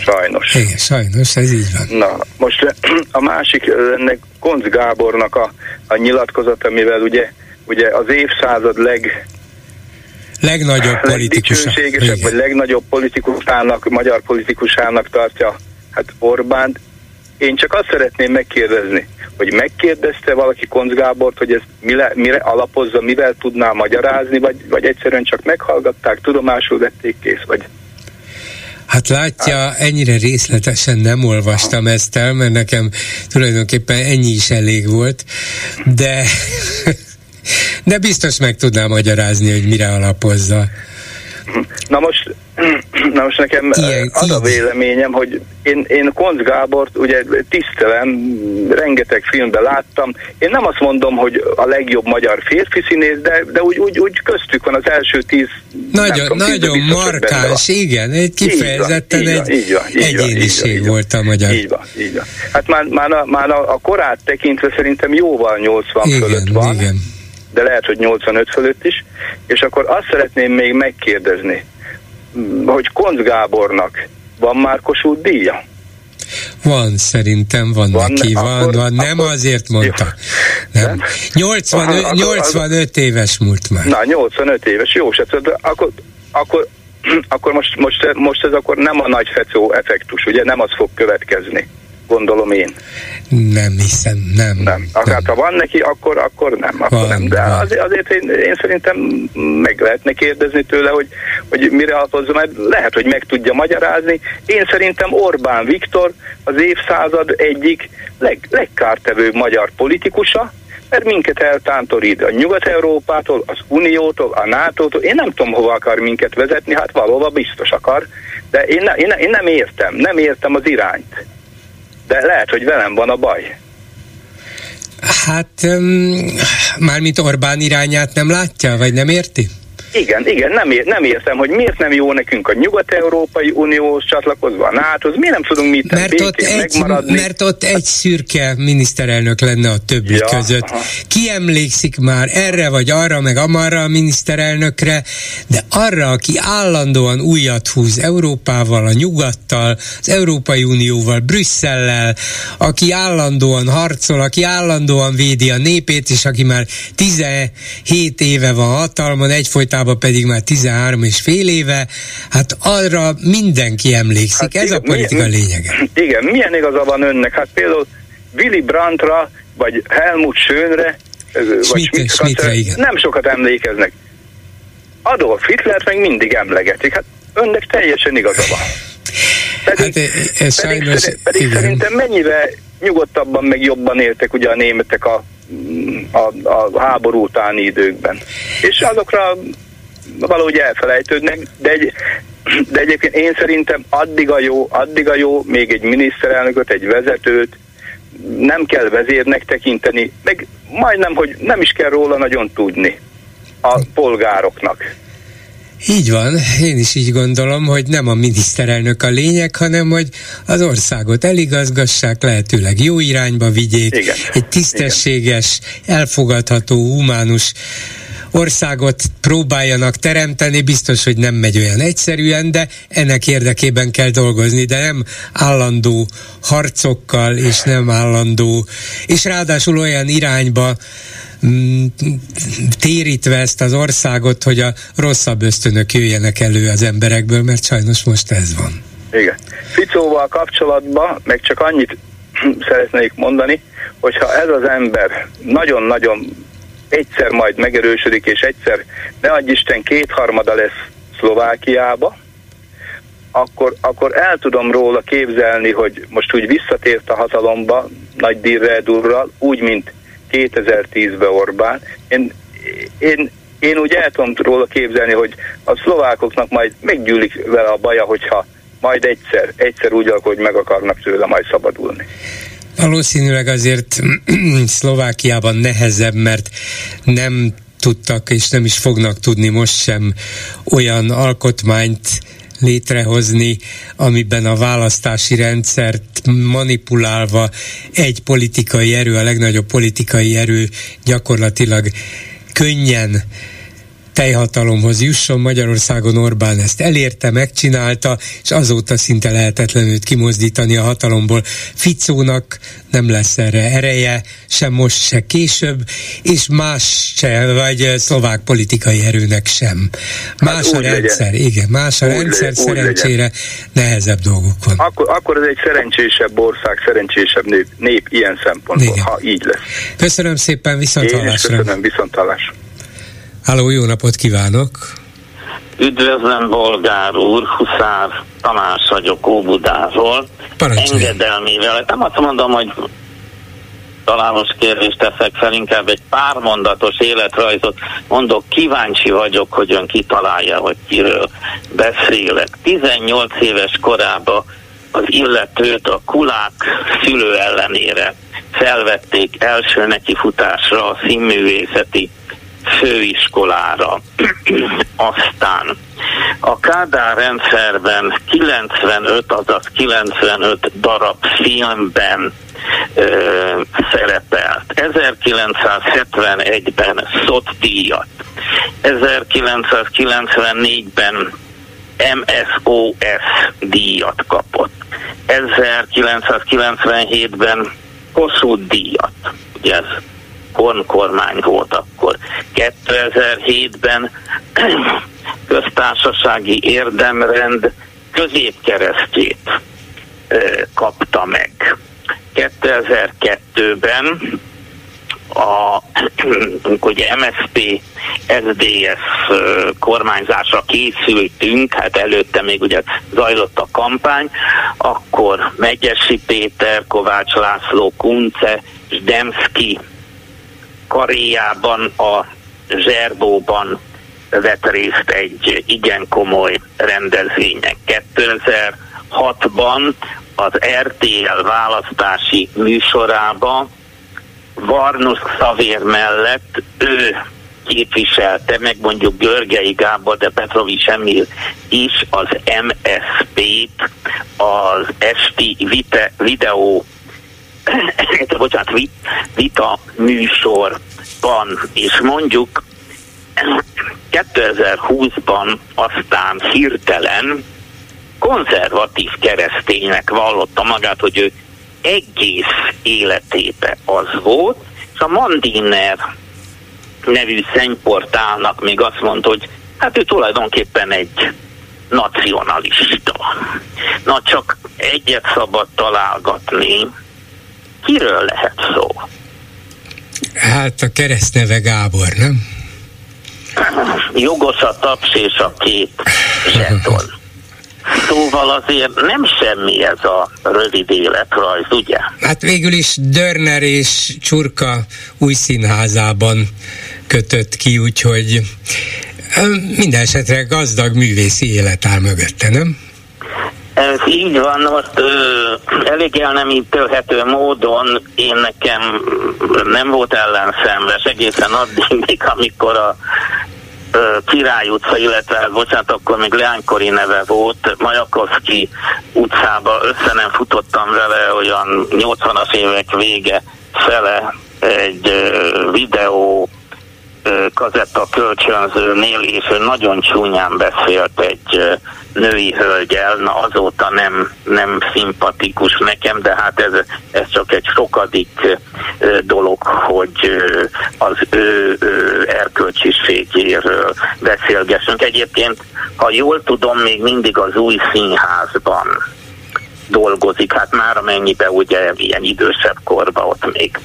Sajnos. Igen, sajnos, ez így van. Na, most [CLEARS THROAT] a másik, ennek Konc Gábornak a, a nyilatkozat, amivel ugye, ugye az évszázad leg legnagyobb [CLEARS THROAT] politikusa. vagy legnagyobb politikusának, magyar politikusának tartja hát Orbánt. Én csak azt szeretném megkérdezni, hogy megkérdezte valaki Konc Gábort, hogy ez mire, mire alapozza, mivel tudná magyarázni, vagy, vagy egyszerűen csak meghallgatták, tudomásul vették kész, vagy Hát látja, ennyire részletesen nem olvastam ezt el, mert nekem tulajdonképpen ennyi is elég volt, de [LAUGHS] de biztos meg tudnám magyarázni, hogy mire alapozza. Na most, [CLEARS THROAT] na most nekem Ilyen, az a véleményem, hogy én, én Konc Gábort ugye tisztelem, rengeteg filmben láttam. Én nem azt mondom, hogy a legjobb magyar férfi színész, de, de úgy, úgy, úgy köztük van az első tíz. Nagyon, tudom, nagyon markáns, igen, egy kifejezetten így van, egy így van, így egyéniség így van, volt a magyar. Így van, így van. Hát már, már, a, már a, a korát tekintve szerintem jóval 80 igen, fölött van. Igen de lehet, hogy 85 fölött is, és akkor azt szeretném még megkérdezni, hogy Konc Gábornak van már Kossuth díja? Van, szerintem van, van neki, van, akkor, van. Nem akkor, azért mondta. Jó. Nem. 85, Aha, 85 akkor, éves múlt már. Na, 85 éves, jó, se akkor, akkor, akkor most, most, most ez akkor nem a nagy fecó effektus, ugye nem az fog következni gondolom én. Nem hiszem, nem. Nem. nem. Hát ha van neki, akkor, akkor nem. Akkor van, nem. De van. azért, azért én, én, szerintem meg lehetne kérdezni tőle, hogy, hogy mire alapozza, mert lehet, hogy meg tudja magyarázni. Én szerintem Orbán Viktor az évszázad egyik leg, legkártevőbb magyar politikusa, mert minket eltántorít a Nyugat-Európától, az Uniótól, a NATO-tól. Én nem tudom, hova akar minket vezetni, hát valóban biztos akar, de én, ne, én, én nem értem, nem értem az irányt. De lehet, hogy velem van a baj. Hát, um, mármint Orbán irányát nem látja, vagy nem érti? Igen, igen, nem, ér, nem értem, hogy miért nem jó nekünk a Nyugat-Európai Unióhoz csatlakozva, a nato miért nem tudunk mit mert ott, egy, mert ott egy szürke miniszterelnök lenne a többi ja, között. Aha. Ki emlékszik már erre vagy arra, meg amarra a miniszterelnökre, de arra, aki állandóan újat húz Európával, a nyugattal, az Európai Unióval, Brüsszellel, aki állandóan harcol, aki állandóan védi a népét, és aki már 17 éve van hatalmon, egyfolytában Amerikában pedig már 13 és fél éve, hát arra mindenki emlékszik, hát ez igen, a politika milyen, lényege. Igen, milyen igaza van önnek? Hát például Willy Brandtra, vagy Helmut Schönre, Schmidt, vagy Schmidtre, igen. nem sokat emlékeznek. Adolf Hitlert meg mindig emlegetik. Hát önnek teljesen igaza van. Pedig, hát ez pedig, sajnos, pedig igen. szerintem mennyivel nyugodtabban meg jobban éltek ugye a németek a, a, a háború utáni időkben. És azokra valahogy elfelejtődnek, de, egy, de egyébként én szerintem addig a jó, addig a jó még egy miniszterelnököt, egy vezetőt, nem kell vezérnek tekinteni, meg majdnem, hogy nem is kell róla nagyon tudni a polgároknak. Így van, én is így gondolom, hogy nem a miniszterelnök a lényeg, hanem hogy az országot eligazgassák, lehetőleg jó irányba vigyék, Igen. egy tisztességes, Igen. elfogadható, humánus országot próbáljanak teremteni, biztos, hogy nem megy olyan egyszerűen, de ennek érdekében kell dolgozni, de nem állandó harcokkal, és nem állandó, és ráadásul olyan irányba mm, térítve ezt az országot, hogy a rosszabb ösztönök jöjjenek elő az emberekből, mert sajnos most ez van. Igen. Ficóval kapcsolatban meg csak annyit [CLEARS THROAT] szeretnék mondani, hogyha ez az ember nagyon-nagyon egyszer majd megerősödik, és egyszer, ne adj Isten, kétharmada lesz Szlovákiába, akkor, akkor el tudom róla képzelni, hogy most úgy visszatért a hatalomba nagy dirredurral, úgy, mint 2010-ben Orbán. Én, én, én úgy el tudom róla képzelni, hogy a szlovákoknak majd meggyűlik vele a baja, hogyha majd egyszer, egyszer úgy alakul, hogy meg akarnak tőle majd szabadulni. Valószínűleg azért [CLEARS THROAT] Szlovákiában nehezebb, mert nem tudtak és nem is fognak tudni most sem olyan alkotmányt létrehozni, amiben a választási rendszert manipulálva egy politikai erő, a legnagyobb politikai erő gyakorlatilag könnyen tejhatalomhoz jusson. Magyarországon Orbán ezt elérte, megcsinálta, és azóta szinte lehetetlen őt kimozdítani a hatalomból. Ficónak nem lesz erre ereje, sem most, se később, és más se, vagy szlovák politikai erőnek sem. Más hát a rendszer, legyen. igen, más a úgy rendszer, legyen, szerencsére legyen. nehezebb dolgok van. Akkor, akkor ez egy szerencsésebb ország, szerencsésebb nép, nép ilyen szempontból, igen. ha így lesz. Köszönöm szépen, viszont Én is köszönöm, viszont hallásra. Háló, jó napot kívánok! Üdvözlöm, Bolgár úr, Huszár Tamás vagyok Óbudáról. Parancsolj. Engedelmével, nem azt mondom, hogy találós kérdést teszek fel, inkább egy pár mondatos életrajzot mondok, kíváncsi vagyok, hogy ön kitalálja, hogy kiről beszélek. 18 éves korában az illetőt a kulák szülő ellenére felvették első nekifutásra a színművészeti főiskolára. [CLEARS THROAT] Aztán a Kádár rendszerben 95, azaz 95 darab filmben ö, szerepelt. 1971-ben SZOT díjat, 1994-ben MSOS díjat kapott, 1997-ben Kossuth díjat, ugye ez Horn kormány volt akkor. 2007-ben [CLEARS THROAT] köztársasági érdemrend középkeresztjét kapta meg. 2002-ben a [CLEARS THROAT] ugye MSP SDS kormányzásra készültünk, hát előtte még ugye zajlott a kampány, akkor Megyesi Péter, Kovács László, Kunce, Demszki karéjában a Zserbóban vett részt egy igen komoly rendezvényen. 2006-ban az RTL választási műsorába Varnus Szavér mellett ő képviselte, meg mondjuk Görgei Gábor, de Petrovics Emil is az MSZP-t az esti vite, videó bocsánat, vita műsorban, és mondjuk 2020-ban aztán hirtelen konzervatív kereszténynek vallotta magát, hogy ő egész életébe az volt, és a Mandiner nevű szennyportálnak még azt mondta, hogy hát ő tulajdonképpen egy nacionalista. Na csak egyet szabad találgatni. Kiről lehet szó? Hát a keresztneve Gábor, nem? Jogos a taps és a két zseton. Szóval azért nem semmi ez a rövid életrajz, ugye? Hát végül is Dörner és Csurka új színházában kötött ki, úgyhogy minden esetre gazdag művészi élet áll mögötte, nem? Ez így van, most ö, elég elnemítőhető módon én nekem nem volt ellenszenves egészen addig, amikor a Király utca, illetve, bocsánat, akkor még leánykori neve volt, Majakovszki utcába össze nem futottam vele olyan 80-as évek vége fele egy videó kazetta kölcsönzőnél, és ő nagyon csúnyán beszélt egy női hölgyel, na azóta nem, nem szimpatikus nekem, de hát ez, ez csak egy sokadik dolog, hogy az ő, erkölcsiségéről beszélgessünk. Egyébként, ha jól tudom, még mindig az új színházban dolgozik, hát már amennyiben ugye ilyen idősebb korban ott még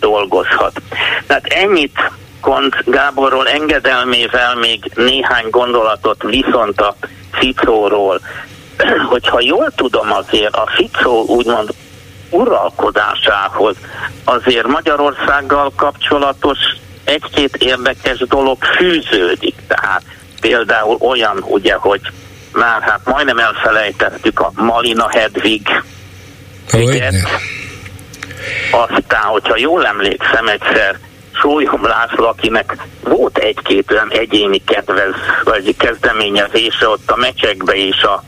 dolgozhat. Tehát ennyit Kont Gáborról engedelmével még néhány gondolatot viszont a Ficóról. [CLEARS THROAT] Hogyha jól tudom azért, a Ficó úgymond uralkodásához azért Magyarországgal kapcsolatos egy-két érdekes dolog fűződik. Tehát például olyan, ugye, hogy már hát majdnem elfelejtettük a Malina Hedvig ügyet. Aztán, hogyha jól emlékszem, egyszer Sólyom László, akinek volt egy-két olyan egyéni kedvez, vagy kezdeményezése ott a mecsekbe is a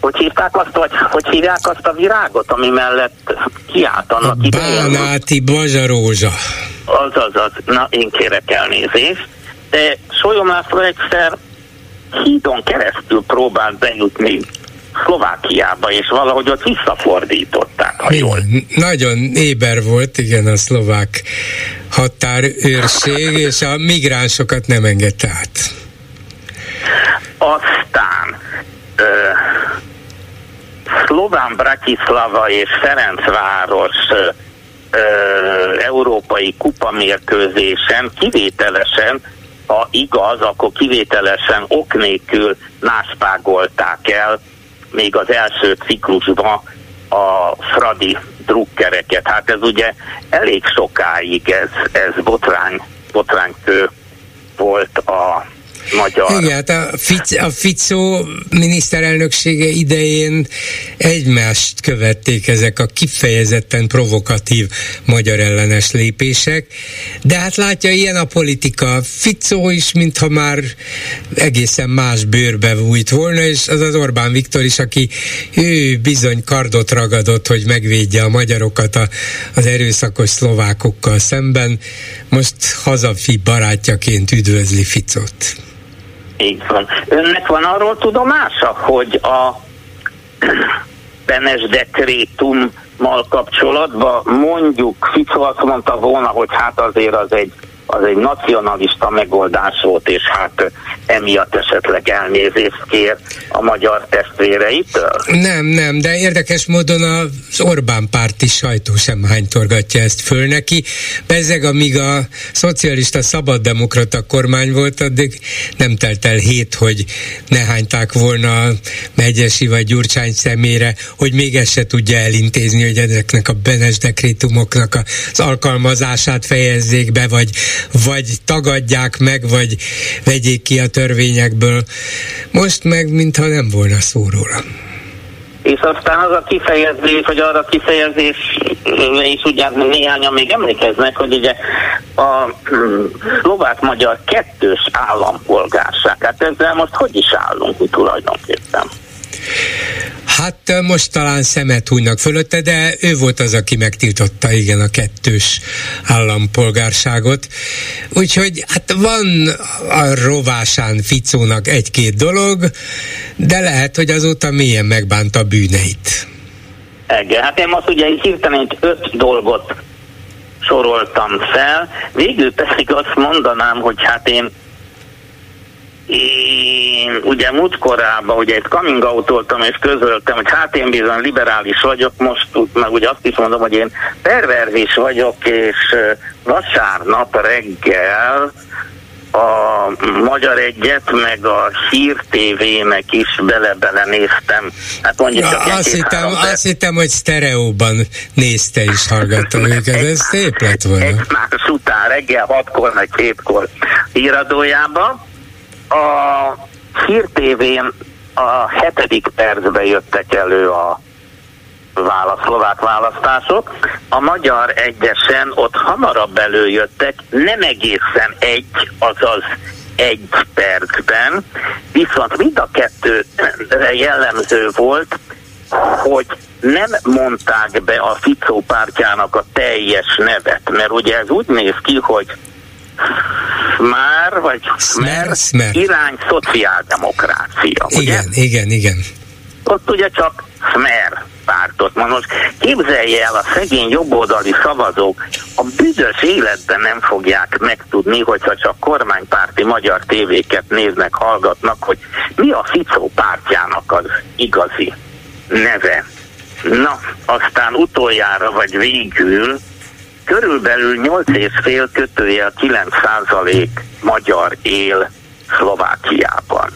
hogy hívták azt, vagy hogy hívják azt a virágot, ami mellett kiállt annak a Bánáti Bazsarózsa. Az, az, az. Na, én kérek elnézést. De Sólyom László egyszer hídon keresztül próbált bejutni Szlovákiába, és valahogy ott visszafordították, ha jól. Nagyon éber volt, igen, a szlovák határőrség, és a migránsokat nem engedte át. Aztán ö, Szlován Bratislava és Ferencváros ö, ö, európai kupamérkőzésen kivételesen ha igaz, akkor kivételesen ok nélkül náspágolták el még az első ciklusban a Fradi drukkereket. Hát ez ugye elég sokáig ez, ez botrány, botránykő volt a magyar. Igen, hát a, Fic, a Ficó miniszterelnöksége idején egymást követték ezek a kifejezetten provokatív magyar ellenes lépések, de hát látja, ilyen a politika. Ficó is, mintha már egészen más bőrbe vújt volna, és az az Orbán Viktor is, aki ő bizony kardot ragadott, hogy megvédje a magyarokat a, az erőszakos szlovákokkal szemben, most hazafi barátjaként üdvözli Ficot. Így van. Önnek van arról tudomása, hogy a Benes dekrétummal kapcsolatban mondjuk Fico azt mondta volna, hogy hát azért az egy, az egy nacionalista megoldás volt, és hát emiatt esetleg elnézést kér a magyar testvéreitől? Nem, nem, de érdekes módon az Orbán párti sajtó sem hánytorgatja ezt föl neki. Bezzeg, amíg a szocialista szabaddemokrata kormány volt, addig nem telt el hét, hogy ne hányták volna Megyesi vagy Gyurcsány szemére, hogy még ezt se tudja elintézni, hogy ezeknek a benes dekrétumoknak az alkalmazását fejezzék be, vagy, vagy tagadják meg, vagy vegyék ki a törvényekből. Most meg, mintha nem volna szó róla és aztán az a kifejezés, vagy arra kifejezés, és ugye néhányan még emlékeznek, hogy ugye a szlovák-magyar kettős állampolgárság, hát ezzel most hogy is állunk tulajdonképpen? Hát most talán szemet hújnak fölötte, de ő volt az, aki megtiltotta, igen, a kettős állampolgárságot. Úgyhogy hát van a rovásán Ficónak egy-két dolog, de lehet, hogy azóta mélyen megbánta bűneit. Igen, hát én most ugye hirtelen öt dolgot soroltam fel, végül pedig azt mondanám, hogy hát én én ugye múltkorában ugye egy coming out és közöltem, hogy hát én bizony liberális vagyok, most meg ugye azt is mondom, hogy én perverzis vagyok, és vasárnap reggel a Magyar Egyet, meg a Hír TV-nek is bele-bele néztem. Hát mondjuk ja, azt, hittem, azt hittem, hogy sztereóban nézte is hallgatta őket, ez szép lett volna. Egy más után reggel hatkor, meg hétkor híradójában a Hír TV-n a hetedik percben jöttek elő a válasz, szlovák választások. A magyar egyesen ott hamarabb előjöttek, nem egészen egy, azaz egy percben, viszont mind a kettőre jellemző volt, hogy nem mondták be a Ficó pártjának a teljes nevet, mert ugye ez úgy néz ki, hogy már, vagy Smer, Smer. irány szociáldemokrácia. Igen, ugye? igen, igen. Ott ugye csak Smer pártot. Ma most képzelje el, a szegény jobboldali szavazók a büdös életben nem fogják megtudni, hogyha csak kormánypárti magyar tévéket néznek, hallgatnak, hogy mi a Ficó pártjának az igazi neve. Na, aztán utoljára vagy végül körülbelül 8,5 kötője 9 százalék magyar él Szlovákiában.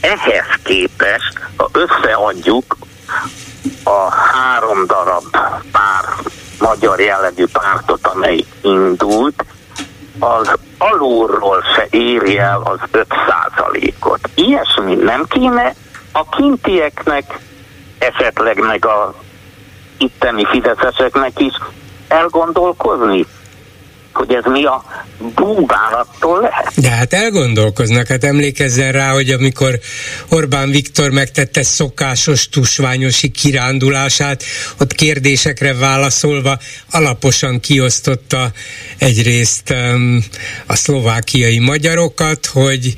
Ehhez képest, ha összeadjuk a három darab pár magyar jellegű pártot, amely indult, az alulról se éri el az 5 százalékot. Ilyesmi nem kéne a kintieknek, esetleg meg a itteni fideszeseknek is elgondolkozni, hogy ez mi a búválattól lehet. De hát elgondolkoznak, hát emlékezzen rá, hogy amikor Orbán Viktor megtette szokásos tusványosi kirándulását, ott kérdésekre válaszolva alaposan kiosztotta egyrészt um, a szlovákiai magyarokat, hogy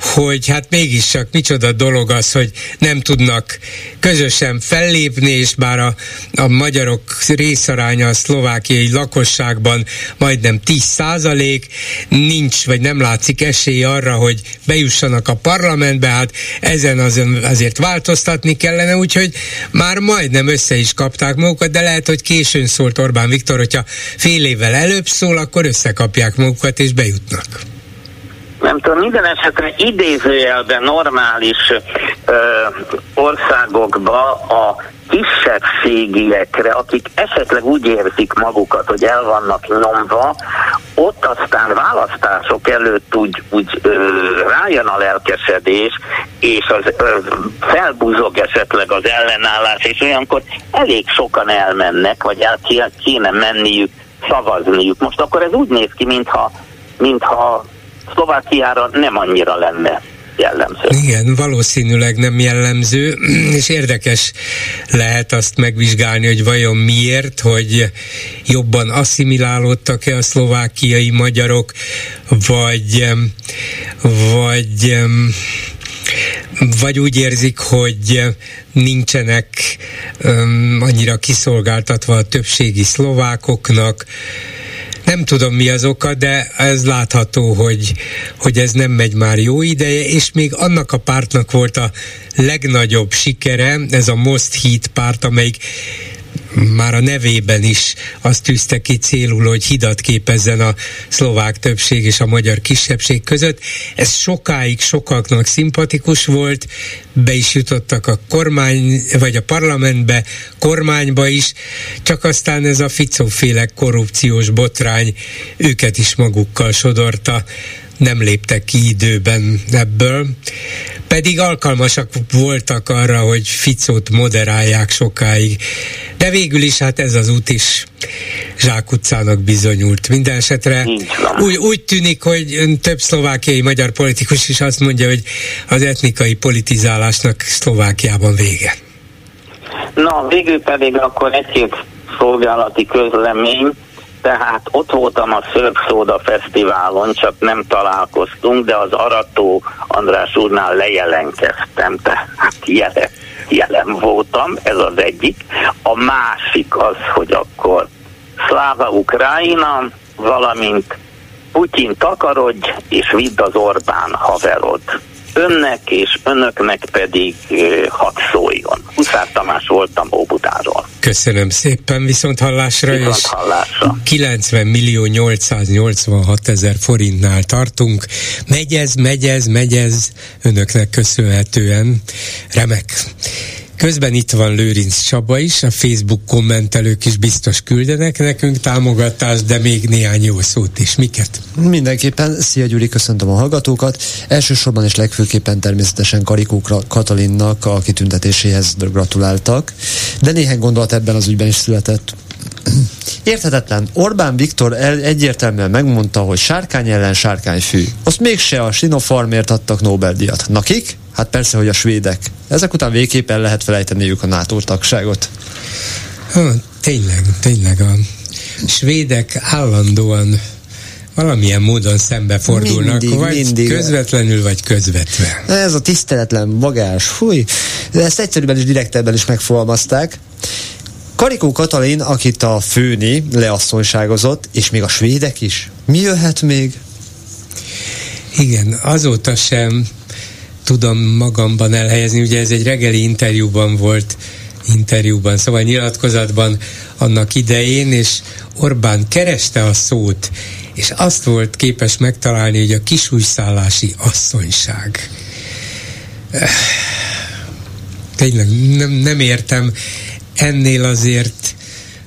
hogy hát mégiscsak micsoda dolog az, hogy nem tudnak közösen fellépni, és bár a, a magyarok részaránya a szlovákiai lakosságban majdnem 10 százalék, nincs, vagy nem látszik esély arra, hogy bejussanak a parlamentbe, hát ezen azért változtatni kellene, úgyhogy már majdnem össze is kapták magukat, de lehet, hogy későn szólt Orbán Viktor, hogyha fél évvel előbb szól, akkor összekapják magukat és bejutnak nem tudom, minden esetre idézőjelben normális ö, országokba a kisebbségiekre, akik esetleg úgy érzik magukat, hogy el vannak nyomva, ott aztán választások előtt úgy, úgy ö, rájön a lelkesedés, és az ö, felbuzog esetleg az ellenállás, és olyankor elég sokan elmennek, vagy el kéne menniük, szavazniuk. Most akkor ez úgy néz ki, mintha, mintha Szlovákiára nem annyira lenne jellemző. Igen, valószínűleg nem jellemző, [CLEARS THROAT] és érdekes lehet azt megvizsgálni, hogy vajon miért, hogy jobban asszimilálódtak-e a szlovákiai magyarok, vagy, vagy vagy úgy érzik, hogy nincsenek um, annyira kiszolgáltatva a többségi szlovákoknak, Nem tudom mi az oka, de ez látható, hogy, hogy ez nem megy már jó ideje, és még annak a pártnak volt a legnagyobb sikere, ez a Most Heat párt, amelyik már a nevében is azt tűzte ki célul, hogy hidat képezzen a szlovák többség és a magyar kisebbség között. Ez sokáig sokaknak szimpatikus volt, be is jutottak a kormány, vagy a parlamentbe, kormányba is, csak aztán ez a Ficóféle korrupciós botrány őket is magukkal sodorta nem léptek ki időben ebből, pedig alkalmasak voltak arra, hogy Ficót moderálják sokáig. De végül is hát ez az út is zsákutcának bizonyult. Minden esetre úgy, úgy tűnik, hogy több szlovákiai magyar politikus is azt mondja, hogy az etnikai politizálásnak Szlovákiában vége. Na, végül pedig akkor egy-két szolgálati közlemény tehát ott voltam a Szörp Szóda Fesztiválon, csak nem találkoztunk, de az Arató András úrnál lejelenkeztem, tehát jelen, jelen voltam, ez az egyik. A másik az, hogy akkor Szláva Ukrajna, valamint Putyin takarodj, és vidd az Orbán haverod önnek és önöknek pedig hadd szóljon. Huszár Tamás voltam Óbudáról. Köszönöm szépen, viszont hallásra, viszont és hallásra. 90 millió 886 ezer forintnál tartunk. Megy ez, megy ez, megy ez, önöknek köszönhetően. Remek. Közben itt van Lőrinc Csaba is, a Facebook kommentelők is biztos küldenek nekünk támogatást, de még néhány jó szót is. Miket? Mindenképpen, szia Gyuri, köszöntöm a hallgatókat. Elsősorban és legfőképpen természetesen Karikó Katalinnak a kitüntetéséhez gratuláltak, de néhány gondolat ebben az ügyben is született. Érthetetlen. Orbán Viktor el, egyértelműen megmondta, hogy sárkány ellen sárkányfű. Azt mégse a Sinopharmért adtak Nobel-díjat. Nakik? Hát persze, hogy a svédek. Ezek után végképpen lehet felejteniük a NATO tagságot. Ha, tényleg, tényleg a svédek állandóan valamilyen módon szembefordulnak, mindig, vagy mindig. közvetlenül, vagy közvetve. Ez a tiszteletlen magás, fúj. De ezt egyszerűen is direktebben is megfogalmazták. Karikó Katalin, akit a főni leasszonyságozott, és még a svédek is. Mi jöhet még? Igen, azóta sem tudom magamban elhelyezni, ugye ez egy reggeli interjúban volt, interjúban, szóval nyilatkozatban annak idején, és Orbán kereste a szót, és azt volt képes megtalálni, hogy a kisújszállási asszonyság. Tényleg nem, nem értem, ennél azért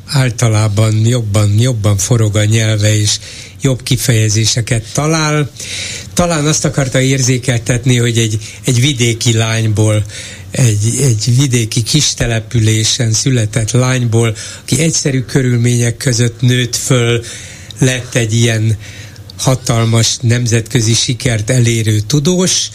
általában jobban, jobban forog a nyelve, és jobb kifejezéseket talál. Talán azt akarta érzékeltetni, hogy egy, egy vidéki lányból, egy, egy vidéki kis településen született lányból, aki egyszerű körülmények között nőtt föl, lett egy ilyen hatalmas nemzetközi sikert elérő tudós,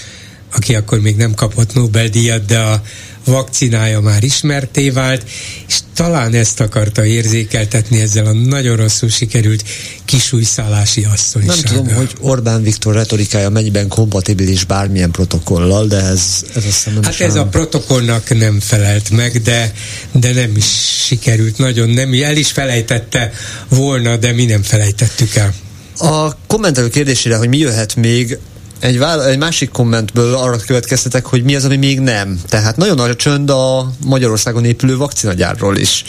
aki akkor még nem kapott Nobel-díjat, de a vakcinája már ismerté vált, és talán ezt akarta érzékeltetni ezzel a nagyon rosszul sikerült kisújszállási asszonysággal. Nem tudom, hogy Orbán Viktor retorikája mennyiben kompatibilis bármilyen protokollal, de ez, ez azt nem Hát ez a protokollnak nem felelt meg, de, de nem is sikerült nagyon, nem, el is felejtette volna, de mi nem felejtettük el. A kommentelő kérdésére, hogy mi jöhet még, egy, vál, egy másik kommentből arra következtetek, hogy mi az, ami még nem. Tehát nagyon nagy a csönd a Magyarországon épülő vakcinagyárról is.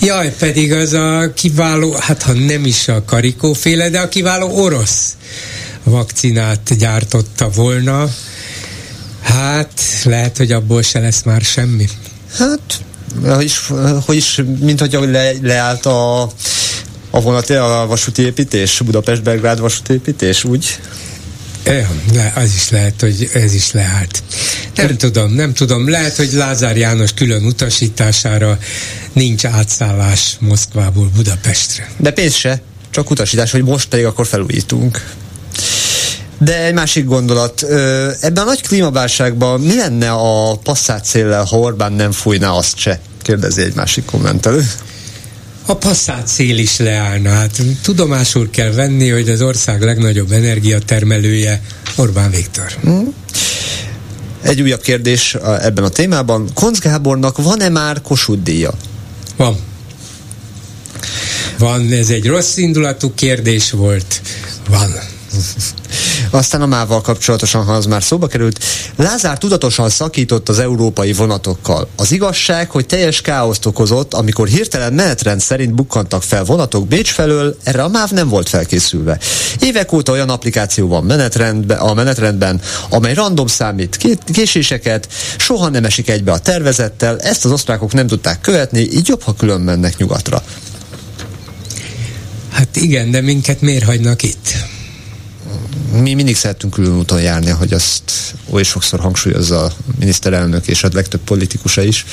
Jaj, pedig az a kiváló, hát ha nem is a karikóféle, de a kiváló orosz vakcinát gyártotta volna. Hát lehet, hogy abból se lesz már semmi. Hát, hogy is, hogy is mint hogy le, leállt a, a vonat, a vasúti építés, Budapest-Belgrád vasúti építés, úgy? Le, az is lehet, hogy ez is leállt. Nem tudom, nem tudom. Lehet, hogy Lázár János külön utasítására nincs átszállás Moszkvából Budapestre. De pénz se, csak utasítás, hogy most pedig akkor felújítunk. De egy másik gondolat, ebben a nagy klímaválságban mi lenne a passzát széllel, ha Orbán nem fújná azt se? Kérdezi egy másik kommentelő a passzát szél is leállna. Hát tudomásul kell venni, hogy az ország legnagyobb energiatermelője Orbán Viktor. Hmm. Egy újabb kérdés ebben a témában. Konc Gábornak van-e már Kossuth díja? Van. Van, ez egy rossz indulatú kérdés volt. Van. [LAUGHS] Aztán a mával kapcsolatosan, ha az már szóba került, Lázár tudatosan szakított az európai vonatokkal. Az igazság, hogy teljes káoszt okozott, amikor hirtelen menetrend szerint bukkantak fel vonatok Bécs felől, erre a MÁV nem volt felkészülve. Évek óta olyan applikáció van menetrendben, a menetrendben, amely random számít késéseket, soha nem esik egybe a tervezettel, ezt az osztrákok nem tudták követni, így jobb, ha külön mennek nyugatra. Hát igen, de minket miért hagynak itt? Mi mindig szeretünk külön úton járni, hogy azt oly sokszor hangsúlyozza a miniszterelnök és a legtöbb politikusa is.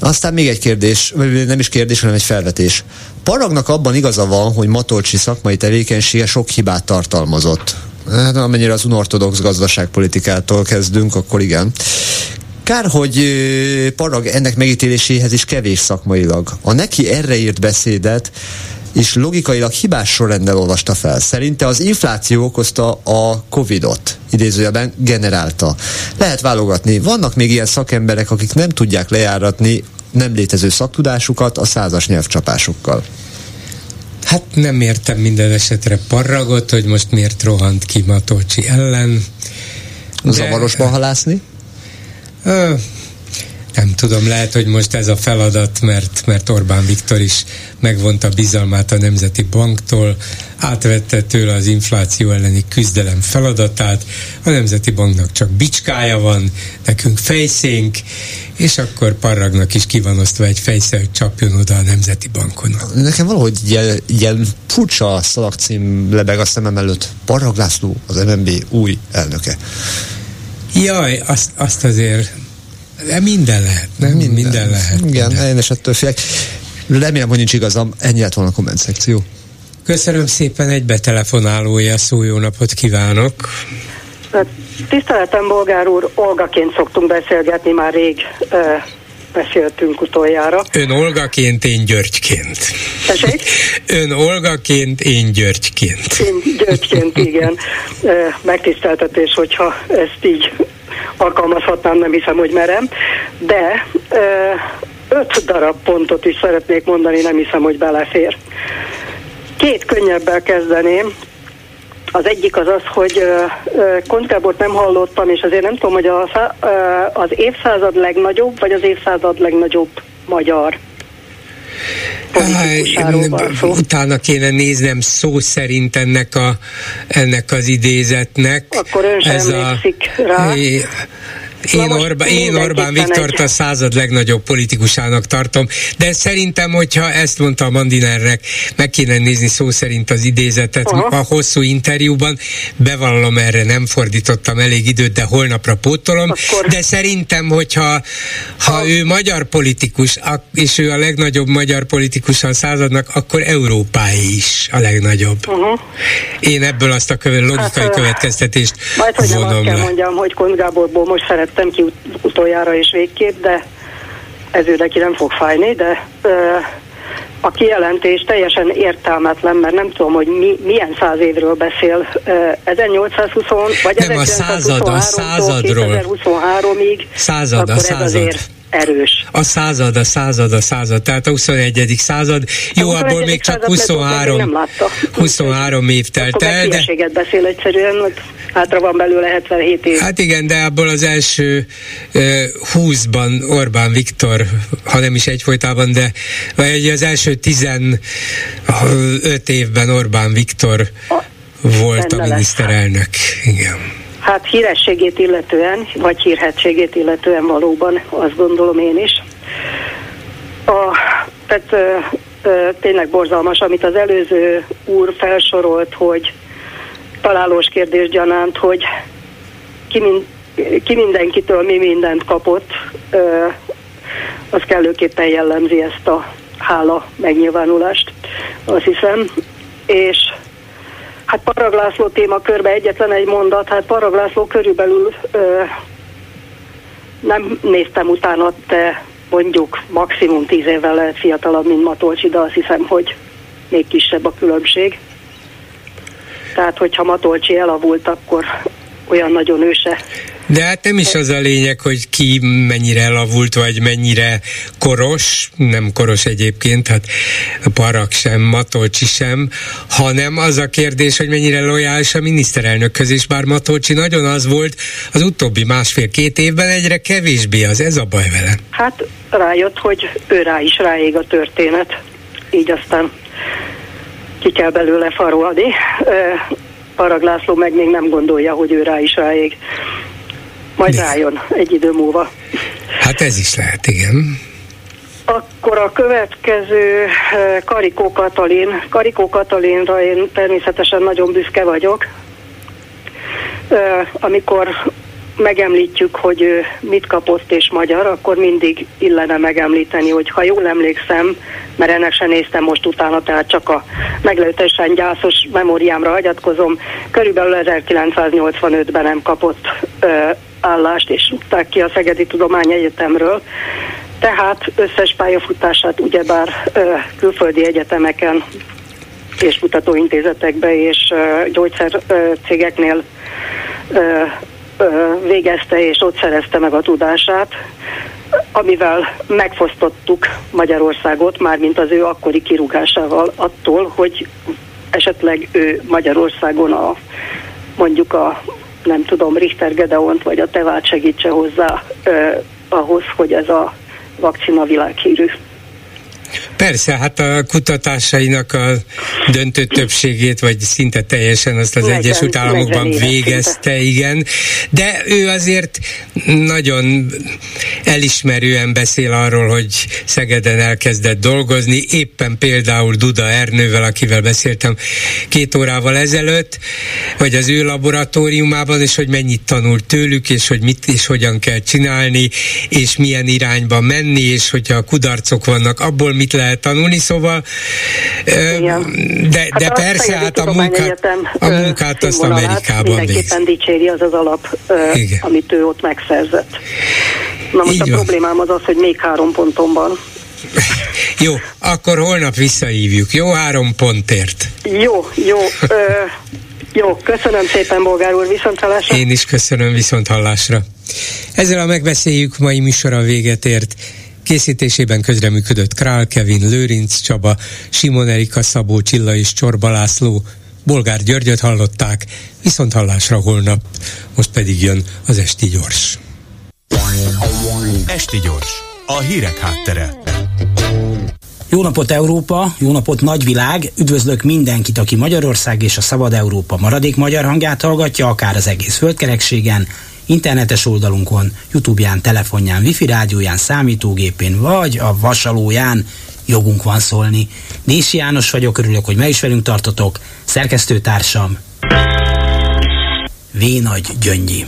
Aztán még egy kérdés, vagy nem is kérdés, hanem egy felvetés. Paragnak abban igaza van, hogy Matolcsi szakmai tevékenysége sok hibát tartalmazott. Hát, amennyire az unortodox gazdaságpolitikától kezdünk, akkor igen. Kár, hogy Parag ennek megítéléséhez is kevés szakmailag. A neki erre írt beszédet és logikailag hibás sorrendel olvasta fel. Szerinte az infláció okozta a Covid-ot, idézőjelben generálta. Lehet válogatni. Vannak még ilyen szakemberek, akik nem tudják lejáratni nem létező szaktudásukat a százas nyelvcsapásokkal. Hát nem értem minden esetre parragot, hogy most miért rohant ki Matolcsi ellen. De... Zavarosban halászni? Ö, nem tudom, lehet, hogy most ez a feladat, mert, mert Orbán Viktor is megvonta bizalmát a Nemzeti Banktól, átvette tőle az infláció elleni küzdelem feladatát, a Nemzeti Banknak csak bicskája van, nekünk fejszénk, és akkor Parragnak is ki van osztva egy fejsze, hogy csapjon oda a Nemzeti Bankon. Nekem valahogy ilyen, ilyen furcsa szalagcím lebeg a szemem előtt. Parrag László, az MNB új elnöke. Jaj, azt, azt azért de minden lehet, nem? Minden, minden lehet. Igen, minden. én is ettől félek. Remélem, hogy nincs igazam. Ennyi lett volna a komment szekció. Köszönöm szépen, egy betelefonálója szó, jó napot kívánok! Tiszteletem, bolgár úr, Olgaként szoktunk beszélgetni, már rég beszéltünk utoljára. Ön Olgaként, én Györgyként. Tessék? [LAUGHS] Ön Olgaként, én Györgyként. Én Györgyként, igen. [LAUGHS] Megtiszteltetés, hogyha ezt így alkalmazhatnám, nem hiszem, hogy merem, de öt darab pontot is szeretnék mondani, nem hiszem, hogy belefér. Két könnyebbel kezdeném. Az egyik az az, hogy Kontkábort nem hallottam, és azért nem tudom, hogy a, az évszázad legnagyobb, vagy az évszázad legnagyobb magyar utána kéne néznem szó szerint ennek, a, ennek az idézetnek. Akkor ön sem Ez a, rá. Én, Orbán, én Orbán Viktort a század legnagyobb politikusának tartom, de szerintem, hogyha ezt mondta a Mandinernek, meg kéne nézni szó szerint az idézetet Aha. a hosszú interjúban, bevallom erre nem fordítottam elég időt, de holnapra pótolom, Akkor... de szerintem, hogyha ha ő magyar politikus, és ő a legnagyobb magyar politikus a századnak, akkor Európáé is a legnagyobb. Uh-huh. Én ebből azt a logikai hát, következtetést majd, hogy vonom nem azt kell mondjam, hogy Kont Gáborból most szeret vettem ki utoljára és végképp, de ez ő neki nem fog fájni, de ö, a kijelentés teljesen értelmetlen, mert nem tudom, hogy mi, milyen száz évről beszél. 1820 vagy nem, a század, a századról. 2023-ig. Század, a század. Erős. A század, a század, a század, tehát a 21. század. Jó, a abból még csak 23, nem látta. 23 év telt el. De... beszél egyszerűen, hátra van belőle 77 év. Hát igen, de abból az első uh, 20-ban Orbán Viktor, ha nem is egyfolytában, de vagy az első 15 évben Orbán Viktor a, volt a miniszterelnök. Igen. Hát hírességét illetően, vagy hírhetségét illetően valóban, azt gondolom én is. A, tehát ö, ö, tényleg borzalmas, amit az előző úr felsorolt, hogy találós kérdés gyanánt, hogy ki, mind, ki mindenkitől mi mindent kapott, ö, az kellőképpen jellemzi ezt a hála megnyilvánulást, azt hiszem. És Hát Paraglászló témakörbe egyetlen egy mondat, hát Paraglászló körülbelül ö, nem néztem utána, de mondjuk maximum tíz évvel lehet fiatalabb, mint Matolcsi, de azt hiszem, hogy még kisebb a különbség. Tehát, hogyha Matolcsi elavult, akkor olyan nagyon őse De hát nem is az a lényeg, hogy ki mennyire elavult, vagy mennyire koros, nem koros egyébként, hát a Parak sem, Matolcsi sem, hanem az a kérdés, hogy mennyire lojális a miniszterelnökhöz, és bár Matolcsi nagyon az volt, az utóbbi másfél-két évben egyre kevésbé az, ez a baj vele. Hát rájött, hogy ő rá is ráég a történet, így aztán ki kell belőle farolni. Parag László meg még nem gondolja, hogy ő rá is ráég. Majd De. rájön egy idő múlva. Hát ez is lehet, igen. Akkor a következő Karikó Katalin. Karikó Katalinra én természetesen nagyon büszke vagyok. Amikor megemlítjük, hogy mit kapott és magyar, akkor mindig illene megemlíteni, hogy ha jól emlékszem, mert ennek sem néztem most utána, tehát csak a meglehetősen gyászos memóriámra hagyatkozom, körülbelül 1985-ben nem kapott ö, állást, és rúgták ki a Szegedi Tudományegyetemről. Tehát összes pályafutását ugyebár külföldi egyetemeken és kutatóintézetekbe és gyógyszercégeknél végezte és ott szerezte meg a tudását, amivel megfosztottuk Magyarországot, mármint az ő akkori kirúgásával attól, hogy esetleg ő Magyarországon a mondjuk a nem tudom, Richter Gedeont vagy a Tevát segítse hozzá eh, ahhoz, hogy ez a vakcina világhírű. Persze, hát a kutatásainak a döntő többségét, vagy szinte teljesen azt az 40, Egyesült Államokban végezte, igen, de ő azért nagyon elismerően beszél arról, hogy Szegeden elkezdett dolgozni, éppen például Duda Ernővel, akivel beszéltem két órával ezelőtt, vagy az ő laboratóriumában, és hogy mennyit tanult tőlük, és hogy mit és hogyan kell csinálni, és milyen irányba menni, és hogyha a kudarcok vannak, abból mit lehet tanulni, szóval Igen. de, hát de persze, hát a munkát, a munkát azt Amerikában Mindenképpen dicséri az az alap, Igen. amit ő ott megszerzett. Na most Így a van. problémám az az, hogy még három ponton van. [LAUGHS] Jó, akkor holnap visszahívjuk. Jó három pontért. Jó, jó. Ö, jó, köszönöm szépen, Bolgár úr, viszont hallásra. Én is köszönöm, viszont hallásra. Ezzel a megbeszéljük mai műsora véget ért. Készítésében közreműködött Král Kevin, Lőrinc Csaba, Simon Erika Szabó Csilla és Csorba László, Bolgár Györgyöt hallották, viszont hallásra holnap, most pedig jön az Esti Gyors. Esti Gyors, a hírek háttere. Jó napot Európa, jó napot nagyvilág, üdvözlök mindenkit, aki Magyarország és a Szabad Európa maradék magyar hangját hallgatja, akár az egész földkerekségen, internetes oldalunkon, Youtube-ján, telefonján, wifi rádióján, számítógépén, vagy a vasalóján jogunk van szólni. Nési János vagyok, örülök, hogy me is velünk tartotok, szerkesztőtársam V. Nagy Gyöngyi.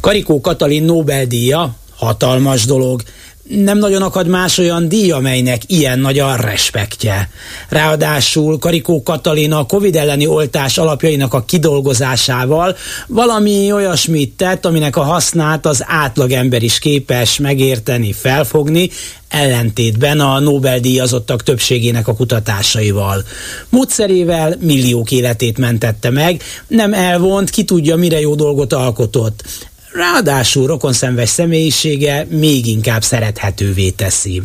Karikó Katalin Nobel-díja, hatalmas dolog, nem nagyon akad más olyan díj, amelynek ilyen nagy a respektje. Ráadásul Karikó Katalina a Covid elleni oltás alapjainak a kidolgozásával valami olyasmit tett, aminek a hasznát az átlagember is képes megérteni, felfogni, ellentétben a Nobel-díjazottak többségének a kutatásaival. Módszerével milliók életét mentette meg, nem elvont, ki tudja, mire jó dolgot alkotott ráadásul rokonszenves személyisége még inkább szerethetővé teszi.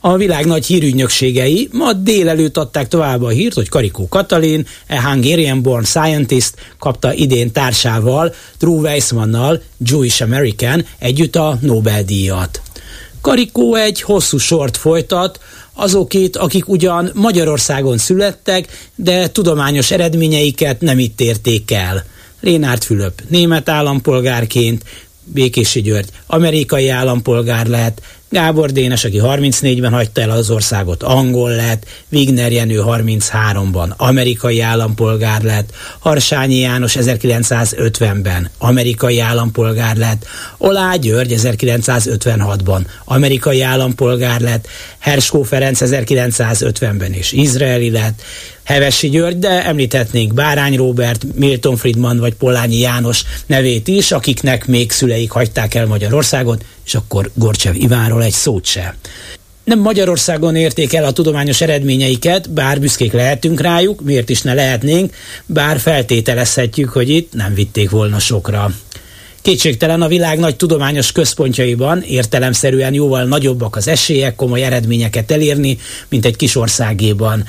A világ nagy hírügynökségei ma délelőtt adták tovább a hírt, hogy Karikó Katalin, a Hungarian-born scientist kapta idén társával, Drew Weissmannal, Jewish American együtt a Nobel-díjat. Karikó egy hosszú sort folytat, azokét, akik ugyan Magyarországon születtek, de tudományos eredményeiket nem itt érték el – Lénárt Fülöp német állampolgárként, Békési György amerikai állampolgár lett, Gábor Dénes, aki 34-ben hagyta el az országot, angol lett, Wigner Jenő 33-ban amerikai állampolgár lett, Harsányi János 1950-ben amerikai állampolgár lett, Olá György 1956-ban amerikai állampolgár lett, Herskó Ferenc 1950-ben és izraeli lett, Hevesi György, de említhetnénk Bárány Róbert, Milton Friedman vagy Polányi János nevét is, akiknek még szüleik hagyták el Magyarországot, és akkor Gorcsev Ivánról egy szót se. nem Magyarországon érték el a tudományos eredményeiket, bár büszkék lehetünk rájuk, miért is ne lehetnénk, bár feltételezhetjük, hogy itt nem vitték volna sokra. Kétségtelen a világ nagy tudományos központjaiban értelemszerűen jóval nagyobbak az esélyek komoly eredményeket elérni, mint egy kis országéban.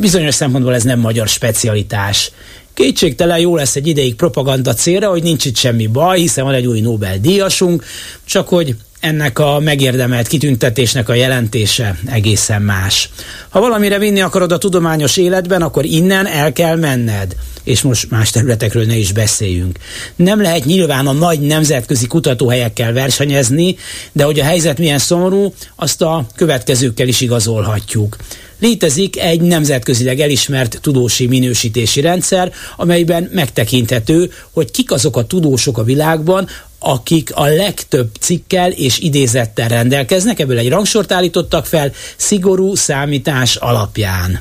Bizonyos szempontból ez nem magyar specialitás. Kétségtelen jó lesz egy ideig propaganda célra, hogy nincs itt semmi baj, hiszen van egy új Nobel-díjasunk, csak hogy ennek a megérdemelt kitüntetésnek a jelentése egészen más. Ha valamire vinni akarod a tudományos életben, akkor innen el kell menned. És most más területekről ne is beszéljünk. Nem lehet nyilván a nagy nemzetközi kutatóhelyekkel versenyezni, de hogy a helyzet milyen szomorú, azt a következőkkel is igazolhatjuk. Létezik egy nemzetközileg elismert tudósi minősítési rendszer, amelyben megtekinthető, hogy kik azok a tudósok a világban, akik a legtöbb cikkel és idézettel rendelkeznek, ebből egy rangsort állítottak fel szigorú számítás alapján.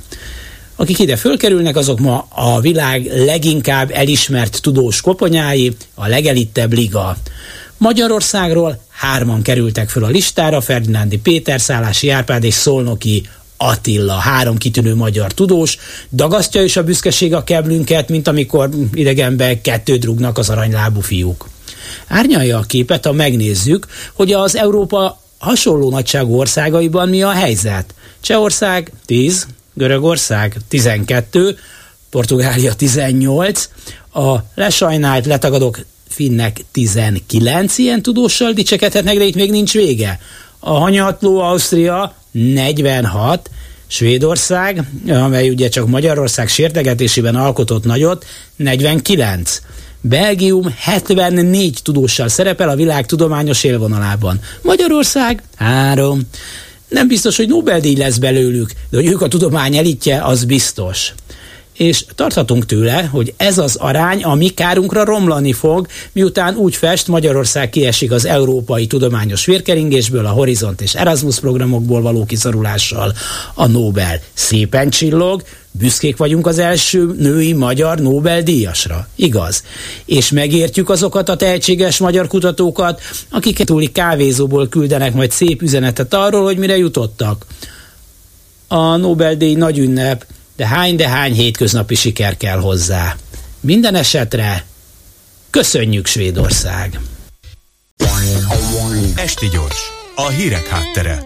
Akik ide fölkerülnek, azok ma a világ leginkább elismert tudós koponyái, a legelittebb liga. Magyarországról hárman kerültek föl a listára, Ferdinándi Péter, Szálási Árpád és Szolnoki Attila, három kitűnő magyar tudós, dagasztja is a büszkeség a keblünket, mint amikor idegenbe kettőt rúgnak az aranylábú fiúk. Árnyalja a képet, ha megnézzük, hogy az Európa hasonló nagyságú országaiban mi a helyzet. Csehország 10, Görögország 12, Portugália 18, a lesajnált, letagadok finnek 19 ilyen tudóssal dicsekedhetnek, de itt még nincs vége. A hanyatló Ausztria 46, Svédország, amely ugye csak Magyarország sértegetésében alkotott nagyot, 49. Belgium 74 tudóssal szerepel a világ tudományos élvonalában. Magyarország 3. Nem biztos, hogy Nobel-díj lesz belőlük, de hogy ők a tudomány elitje, az biztos és tarthatunk tőle, hogy ez az arány a mi kárunkra romlani fog, miután úgy fest Magyarország kiesik az európai tudományos vérkeringésből, a Horizont és Erasmus programokból való kiszorulással, a Nobel szépen csillog, büszkék vagyunk az első női magyar Nobel-díjasra. Igaz. És megértjük azokat a tehetséges magyar kutatókat, akik túli kávézóból küldenek majd szép üzenetet arról, hogy mire jutottak. A Nobel-díj nagy ünnep, de hány, de hány hétköznapi siker kell hozzá. Minden esetre köszönjük Svédország! Esti gyors, a hírek háttere.